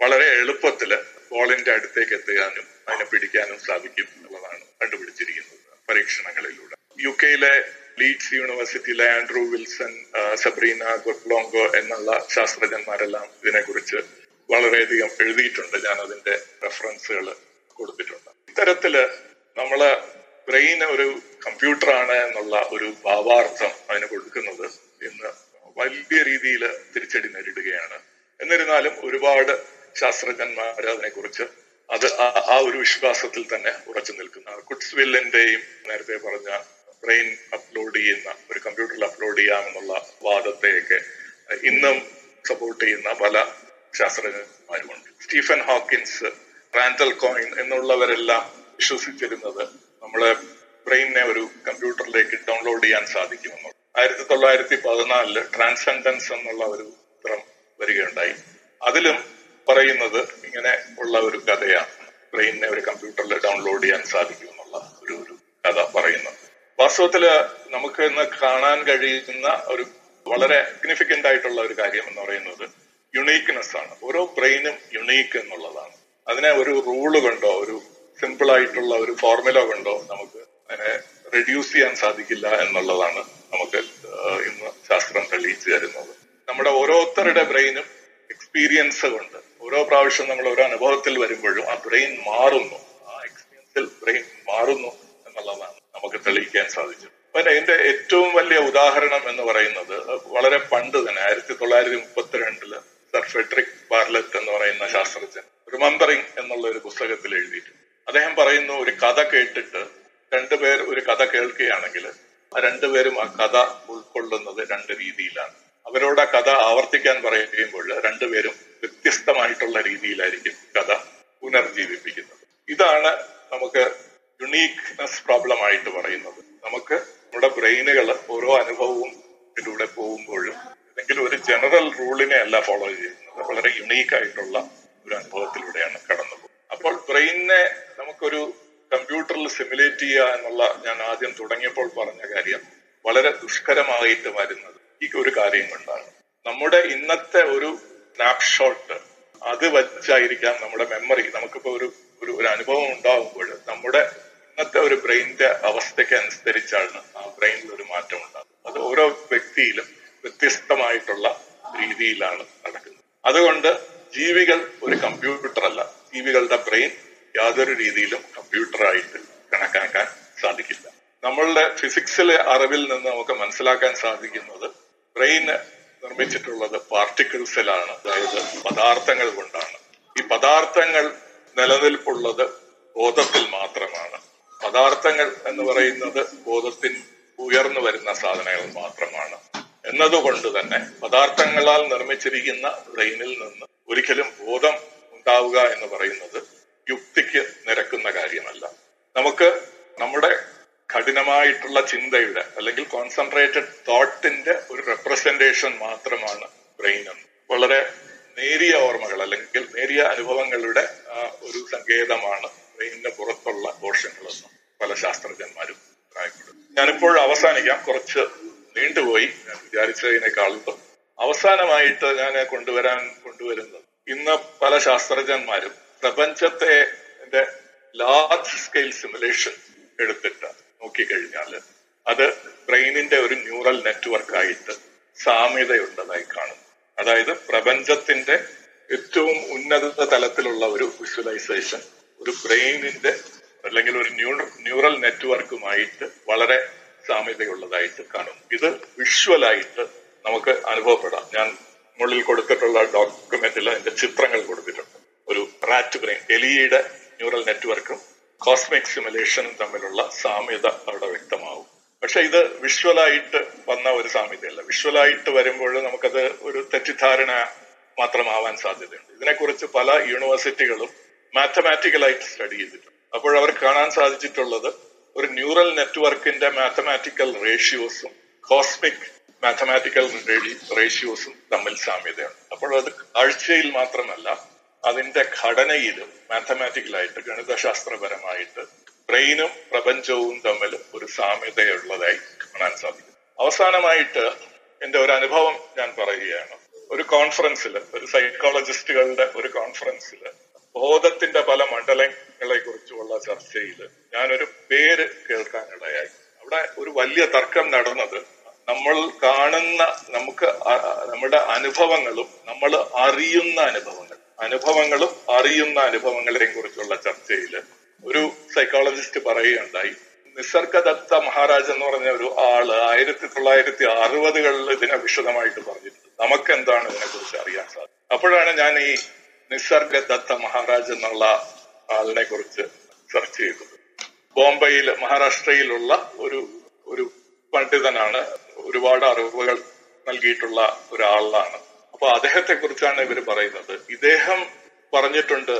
വളരെ എളുപ്പത്തിൽ ബോളിന്റെ അടുത്തേക്ക് എത്തുവാനും അതിനെ പിടിക്കാനും സാധിക്കും എന്നുള്ളതാണ് കണ്ടുപിടിച്ചിരിക്കുന്നത് പരീക്ഷണങ്ങളിലൂടെ. യു കെയിലെ ലീഡ്സ് യൂണിവേഴ്സിറ്റിയിലെ ആൻഡ്രൂ വിൽസൺ സബ്രീന ഗുഡ്ലോങ്കോ എന്നുള്ള ശാസ്ത്രജ്ഞന്മാരെല്ലാം ഇതിനെക്കുറിച്ച് വളരെയധികം എഴുതിയിട്ടുണ്ട്. ഞാൻ അതിന്റെ റെഫറൻസുകൾ കൊടുത്തിട്ടുണ്ട്. ഇത്തരത്തിൽ നമ്മൾ ബ്രെയിൻ ഒരു കമ്പ്യൂട്ടറാണ് എന്നുള്ള ഒരു ഭാവാർത്ഥം അതിന് കൊടുക്കുന്നത് ഇന്ന് വലിയ രീതിയിൽ തിരിച്ചടി നേരിടുകയാണ്. എന്നിരുന്നാലും ഒരുപാട് ശാസ്ത്രജ്ഞന്മാർ അതിനെക്കുറിച്ച് അത് ആ ഒരു വിശ്വാസത്തിൽ തന്നെ ഉറച്ചു നിൽക്കുന്ന കുട്സ്വില്ലിന്റെയും നേരത്തെ പറഞ്ഞ ബ്രെയിൻ അപ്ലോഡ് ചെയ്യുന്ന ഒരു കമ്പ്യൂട്ടറിൽ അപ്ലോഡ് ചെയ്യാമെന്നുള്ള വാദത്തെയൊക്കെ ഇന്നും സപ്പോർട്ട് ചെയ്യുന്ന പല ശാസ്ത്രജ്ഞന്മാരുമുണ്ട്. സ്റ്റീഫൻ ഹോക്കിൻസ് റാൻഡൽ കോയിൻ എന്നുള്ളവരെല്ലാം വിശ്വസിച്ചിരുന്നത് നമ്മളെ ബ്രെയിനിനെ ഒരു കമ്പ്യൂട്ടറിലേക്ക് ഡൗൺലോഡ് ചെയ്യാൻ സാധിക്കുമെന്നുള്ളത് ആയിരത്തി തൊള്ളായിരത്തി പതിനാലിൽ ട്രാൻസെൻഡൻസ് എന്നുള്ള ഒരു ചിത്രം വരികയുണ്ടായി. അതിലും പറയുന്നത് ഇങ്ങനെ ഉള്ള ഒരു കഥയാണ്. ബ്രെയിനിനെ ഒരു കമ്പ്യൂട്ടറിൽ ഡൗൺലോഡ് ചെയ്യാൻ സാധിക്കും എന്നുള്ള ഒരു ഒരു കഥ പറയുന്നത്. വാസ്തവത്തിൽ നമുക്ക് ഇന്ന് കാണാൻ കഴിയുന്ന ഒരു വളരെ സിഗ്നിഫിക്കന്റ് ആയിട്ടുള്ള ഒരു കാര്യം എന്ന് പറയുന്നത് യുണീക്ക്നെസ് ആണ്. ഓരോ ബ്രെയിനും യുണീക്ക് എന്നുള്ളതാണ്. അതിനെ ഒരു റൂൾ കൊണ്ടോ ഒരു സിമ്പിൾ ആയിട്ടുള്ള ഒരു ഫോർമുല കൊണ്ടോ നമുക്ക് അതിനെ റെഡ്യൂസ് ചെയ്യാൻ സാധിക്കില്ല എന്നുള്ളതാണ് നമുക്ക് ഇന്ന് ശാസ്ത്രം തെളിയിച്ചു തരുന്നത്. നമ്മുടെ ഓരോരുത്തരുടെ ബ്രെയിനും എക്സ്പീരിയൻസ് കൊണ്ട് ഓരോ പ്രാവശ്യം നമ്മൾ ഓരോ അനുഭവത്തിൽ വരുമ്പോഴും ആ ബ്രെയിൻ മാറുന്നു. ആ എക്സ്പീരിയൻസിൽ ബ്രെയിൻ മാറുന്നു എന്നുള്ളതാണ് നമുക്ക് തെളിയിക്കാൻ സാധിച്ചത്. പിന്നെ ഇതിന്റെ ഏറ്റവും വലിയ ഉദാഹരണം എന്ന് പറയുന്നത് വളരെ പണ്ട് തന്നെ ആയിരത്തി തൊള്ളായിരത്തി മുപ്പത്തിരണ്ടിൽ സർ ഫെഡറിക് ബാർലറ്റ് എന്ന് പറയുന്ന ശാസ്ത്രജ്ഞൻ റിമംബറിംഗ് എന്നുള്ള ഒരു പുസ്തകത്തിൽ എഴുതിയിട്ടുണ്ട്. അദ്ദേഹം പറയുന്ന ഒരു കഥ കേട്ടിട്ട് രണ്ടുപേർ ഒരു കഥ കേൾക്കുകയാണെങ്കിൽ ആ രണ്ടുപേരും ആ കഥ ഉൾക്കൊള്ളുന്നത് രണ്ട് രീതിയിലാണ്. അവരോട് ആ കഥ ആവർത്തിക്കാൻ പറയുമ്പോൾ രണ്ടുപേരും വ്യത്യസ്തമായിട്ടുള്ള രീതിയിലായിരിക്കും കഥ പുനർജീവിപ്പിക്കുന്നത്. ഇതാണ് നമുക്ക് യുണീക്നെസ് പ്രോബ്ലം ആയിട്ട് പറയുന്നത്. നമുക്ക് നമ്മുടെ ബ്രെയിനുകൾ ഓരോ അനുഭവവും ഇതിലൂടെ പോകുമ്പോഴും അല്ലെങ്കിൽ ഒരു ജനറൽ റൂളിനെ അല്ല ഫോളോ ചെയ്യുന്നത്. വളരെ യുണീക്ക് ആയിട്ടുള്ള ഒരു അനുഭവത്തിലൂടെയാണ് കടന്നു അപ്പോൾ ബ്രെയിനിനെ നമുക്കൊരു കമ്പ്യൂട്ടറിൽ സിമുലേറ്റ് ചെയ്യുക എന്നുള്ള ഞാൻ ആദ്യം തുടങ്ങിയപ്പോൾ പറഞ്ഞ കാര്യം വളരെ ദുഷ്കരമായിട്ട് വരുന്നത് ഈ ഒരു കാര്യം കൊണ്ടാണ്. നമ്മുടെ ഇന്നത്തെ ഒരു സ്നാപ്ഷോട്ട് അത് വച്ചായിരിക്കാം നമ്മുടെ മെമ്മറി നമുക്കിപ്പോ ഒരു ഒരു ഒരു അനുഭവം ഉണ്ടാകുമ്പോൾ നമ്മുടെ ഇന്നത്തെ ഒരു ബ്രെയിനിന്റെ അവസ്ഥയ്ക്ക് അനുസരിച്ചാണ് ആ ബ്രെയിനിൽ ഒരു മാറ്റം ഉണ്ടാകുന്നത് അത് ഓരോ വ്യക്തിയിലും വ്യത്യസ്തമായിട്ടുള്ള രീതിയിലാണ് നടക്കുന്നത്. അതുകൊണ്ട് ജീവികൾ ഒരു കമ്പ്യൂട്ടർ അല്ല. ജീവികളുടെ ബ്രെയിൻ യാതൊരു രീതിയിലും കമ്പ്യൂട്ടറായിട്ട് കണക്കാക്കാൻ സാധിക്കില്ല. നമ്മളുടെ ഫിസിക്സിലെ അറിവിൽ നിന്ന് നമുക്ക് മനസ്സിലാക്കാൻ സാധിക്കുന്നത് ബ്രെയിൻ നിർമ്മിച്ചിട്ടുള്ളത് പാർട്ടിക്കിൾസിലാണ് അതായത് പദാർത്ഥങ്ങൾ കൊണ്ടാണ്. ഈ പദാർത്ഥങ്ങൾ നിലനിൽപ്പുള്ളത് ബോധത്തിൽ മാത്രമാണ്. പദാർത്ഥങ്ങൾ എന്ന് പറയുന്നത് ബോധത്തിൽ ഉയർന്നു വരുന്ന സാധനങ്ങൾ മാത്രമാണ്. എന്നതുകൊണ്ട് തന്നെ പദാർത്ഥങ്ങളാൽ നിർമ്മിച്ചിരിക്കുന്ന ബ്രെയിനിൽ നിന്ന് ഒരിക്കലും ബോധം ഉണ്ടാവുക എന്ന് പറയുന്നത് യുക്തിക്ക് നിരക്കുന്ന കാര്യമല്ല. നമുക്ക് നമ്മുടെ കഠിനമായിട്ടുള്ള ചിന്തയുടെ അല്ലെങ്കിൽ കോൺസെൻട്രേറ്റഡ് തോട്ടിന്റെ ഒരു റെപ്രസെന്റേഷൻ മാത്രമാണ് ബ്രെയിൻ എന്ന്. വളരെ നേരിയ ഓർമ്മകൾ അല്ലെങ്കിൽ നേരിയ അനുഭവങ്ങളുടെ ഒരു സങ്കേതമാണ് ബ്രെയിനിന്റെ പുറത്തുള്ള കോശങ്ങളെന്ന് പല ശാസ്ത്രജ്ഞന്മാരും അഭിപ്രായപ്പെടും ഞാനിപ്പോൾ അവസാനിക്കാം. കുറച്ച് നീണ്ടുപോയി. ഞാൻ വിചാരിച്ചതിനേക്കാളും അവസാനമായിട്ട് ഞാൻ കൊണ്ടുവരാൻ കൊണ്ടുവരുന്നത്. ഇന്ന് പല ശാസ്ത്രജ്ഞന്മാരും പ്രപഞ്ചത്തെ ലാർജ് സ്കെയിൽ സിമുലേഷൻ എടുത്തിട്ട് നോക്കിക്കഴിഞ്ഞാൽ അത് ബ്രെയിനിന്റെ ഒരു ന്യൂറൽ നെറ്റ്വർക്കായിട്ട് സാമ്യതയുള്ളതായി കാണും. അതായത് പ്രപഞ്ചത്തിന്റെ ഏറ്റവും ഉന്നത തലത്തിലുള്ള ഒരു വിഷ്വലൈസേഷൻ ഒരു ബ്രെയിനിന്റെ അല്ലെങ്കിൽ ഒരു ന്യൂറൽ നെറ്റ്വർക്കുമായിട്ട് വളരെ സാമ്യതയുള്ളതായിട്ട് കാണും. ഇത് വിഷ്വലായിട്ട് നമുക്ക് അനുഭവപ്പെടാം. ഞാൻ മുകളിൽ കൊടുത്തിട്ടുള്ള ഡോക്യുമെന്റിൽ അതിന്റെ ചിത്രങ്ങൾ കൊടുത്തിട്ടുണ്ട്. ഒരു റാറ്റ് ബ്രെയിൻ എലിയുടെ ന്യൂറൽ നെറ്റ്വർക്കും കോസ്മിക് സിമുലേഷനും തമ്മിലുള്ള സാമ്യത അവിടെ വ്യക്തമാവും. പക്ഷെ ഇത് വിഷ്വലായിട്ട് വന്ന ഒരു സാമ്യതയല്ല. വിഷ്വലായിട്ട് വരുമ്പോൾ നമുക്കത് ഒരു തെറ്റിദ്ധാരണ മാത്രമാവാൻ സാധ്യതയുണ്ട്. ഇതിനെക്കുറിച്ച് പല യൂണിവേഴ്സിറ്റികളും മാത്തമാറ്റിക്കലായിട്ട് സ്റ്റഡി ചെയ്തിട്ടുണ്ട്. അപ്പോൾ അവർ കാണാൻ സാധിച്ചിട്ടുള്ളത് ഒരു ന്യൂറൽ നെറ്റ്വർക്കിന്റെ മാത്തമാറ്റിക്കൽ റേഷ്യോസും കോസ്മിക് മാത്തമാറ്റിക്കൽ റേഷ്യോസും തമ്മിൽ സാമ്യതയാണ് അപ്പോൾ അത് ആഴ്ചയിൽ മാത്രമല്ല അതിന്റെ ഘടനയിലും മാത്തമാറ്റിക്കലായിട്ട് ഗണിതശാസ്ത്രപരമായിട്ട് ബ്രെയിനും പ്രപഞ്ചവും തമ്മിൽ ഒരു സാമ്യതയുള്ളതായി കാണാൻ സാധിക്കും അവസാനമായിട്ട് എന്റെ ഒരു അനുഭവം ഞാൻ പറയുകയാണ്. ഒരു കോൺഫറൻസിൽ ഒരു സൈക്കോളജിസ്റ്റുകളുടെ ഒരു കോൺഫറൻസിൽ ബോധത്തിന്റെ പല മണ്ഡലങ്ങളെ കുറിച്ചുള്ള ചർച്ചയിൽ ഞാനൊരു പേര് കേൾക്കാനിടയായി അവിടെ ഒരു വലിയ തർക്കം നടന്നത് നമ്മൾ കാണുന്ന നമുക്ക് നമ്മുടെ അനുഭവങ്ങളും നമ്മൾ അറിയുന്ന അനുഭവങ്ങൾ അനുഭവങ്ങളും അറിയുന്ന അനുഭവങ്ങളെയും കുറിച്ചുള്ള ചർച്ചയിൽ ഒരു സൈക്കോളജിസ്റ്റ് പറയുകയുണ്ടായി. നിസർഗദത്ത മഹാരാജ് എന്ന് പറഞ്ഞ ഒരു ആൾ ആയിരത്തി തൊള്ളായിരത്തി അറുപതുകളിൽ ഇതിനെ വിശദമായിട്ട് പറഞ്ഞിട്ടുണ്ട്. നമുക്ക് എന്താണ് ഇതിനെ കുറിച്ച് അറിയാൻ സാധിക്കും അപ്പോഴാണ് ഞാൻ ഈ നിസർഗദത്ത മഹാരാജ് എന്നുള്ള ആളിനെ കുറിച്ച് സെർച്ച് ചെയ്തത്. ബോംബെയിൽ മഹാരാഷ്ട്രയിലുള്ള ഒരു ഒരു പണ്ഡിതനാണ്. ഒരുപാട് അറിവുകൾ നൽകിയിട്ടുള്ള ഒരാളാണ്. അപ്പൊ അദ്ദേഹത്തെ കുറിച്ചാണ് ഇവർ പറയുന്നത്. ഇദ്ദേഹം പറഞ്ഞിട്ടുണ്ട്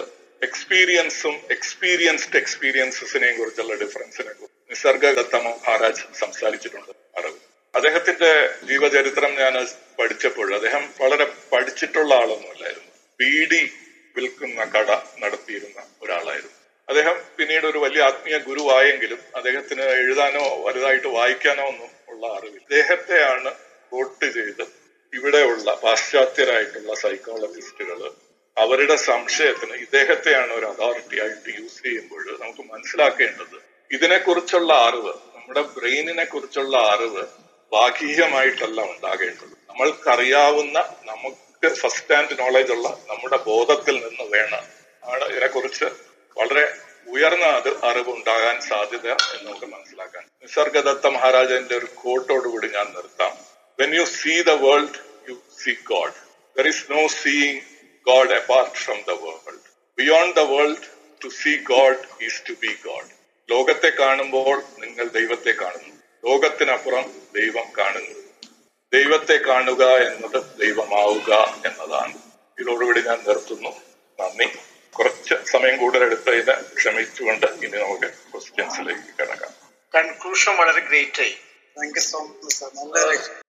എക്സ്പീരിയൻസും എക്സ്പീരിയൻസ്ഡ് എക്സ്പീരിയൻസസിനെയും കുറിച്ചുള്ള ഡിഫറൻസിനെ കുറിച്ച്. നിസർഗദത്ത മഹാരാജ് സംസാരിച്ചിട്ടുണ്ട് അറിവ്. അദ്ദേഹത്തിന്റെ ജീവചരിത്രം ഞാൻ പഠിച്ചപ്പോൾ അദ്ദേഹം വളരെ പഠിച്ചിട്ടുള്ള ആളൊന്നുമല്ലായിരുന്നു ബീഡി വിൽക്കുന്ന കട നടത്തിയിരുന്ന ഒരാളായിരുന്നു. അദ്ദേഹം പിന്നീട് ഒരു വലിയ ആത്മീയ ഗുരുവായെങ്കിലും അദ്ദേഹത്തിന് എഴുതാനോ വലുതായിട്ട് വായിക്കാനോ ഒന്നും ഉള്ള അറിവില്ല. അദ്ദേഹത്തെയാണ് വോട്ട് ചെയ്ത് ഇവിടെയുള്ള പാശ്ചാത്യരായിട്ടുള്ള സൈക്കോളജിസ്റ്റുകൾ അവരുടെ സംശയത്തിന് ഇദ്ദേഹത്തെയാണ് ഒരു അതോറിറ്റി ആയിട്ട് യൂസ് ചെയ്യുമ്പോൾ നമുക്ക് മനസ്സിലാക്കേണ്ടത് ഇതിനെക്കുറിച്ചുള്ള അറിവ് നമ്മുടെ ബ്രെയിനിനെ കുറിച്ചുള്ള അറിവ് ഭാഗികമായിട്ടല്ല ഉണ്ടാകേണ്ടത്. നമ്മൾക്കറിയാവുന്ന നമുക്ക് ഫസ്റ്റ് ഹാൻഡ് നോളജ് ഉള്ള നമ്മുടെ ബോധത്തിൽ നിന്ന് വേണം ആണ് ഇതിനെക്കുറിച്ച് വളരെ ഉയർന്ന അത് അറിവ് ഉണ്ടാകാൻ സാധ്യത എന്ന് നമുക്ക് മനസ്സിലാക്കാൻ. നിസർഗദത്ത മഹാരാജന്റെ ഒരു കോട്ടോടുകൂടി ഞാൻ നിർത്താം. When you see the world you see God there is no seeing God apart from the world beyond the world to see God is to be God ലോകത്തെ കാണുമ്പോൾ നിങ്ങൾ ദൈവത്തെ കാണുന്നു. ലോകത്തിനപ്പുറം ദൈവം കാണുന്നു. ദൈവത്തെ കാണുക എന്നത് ദൈവമാവുക എന്നതാണ്. ഇതോടുകൂടി ഞാൻ നിർത്തുന്നു. നന്ദി. കുറച്ച് സമയം കൂടുതലെടുത്തതിന് ക്ഷമിച്ചുകൊണ്ട് ഇനി നമുക്ക് ക്വസ്റ്റ്യൻസിലേക്ക് കിടക്കാം. കൺക്ലൂഷൻ വളരെ ഗ്രേറ്റ് ആയി. Thank you so much sir നല്ല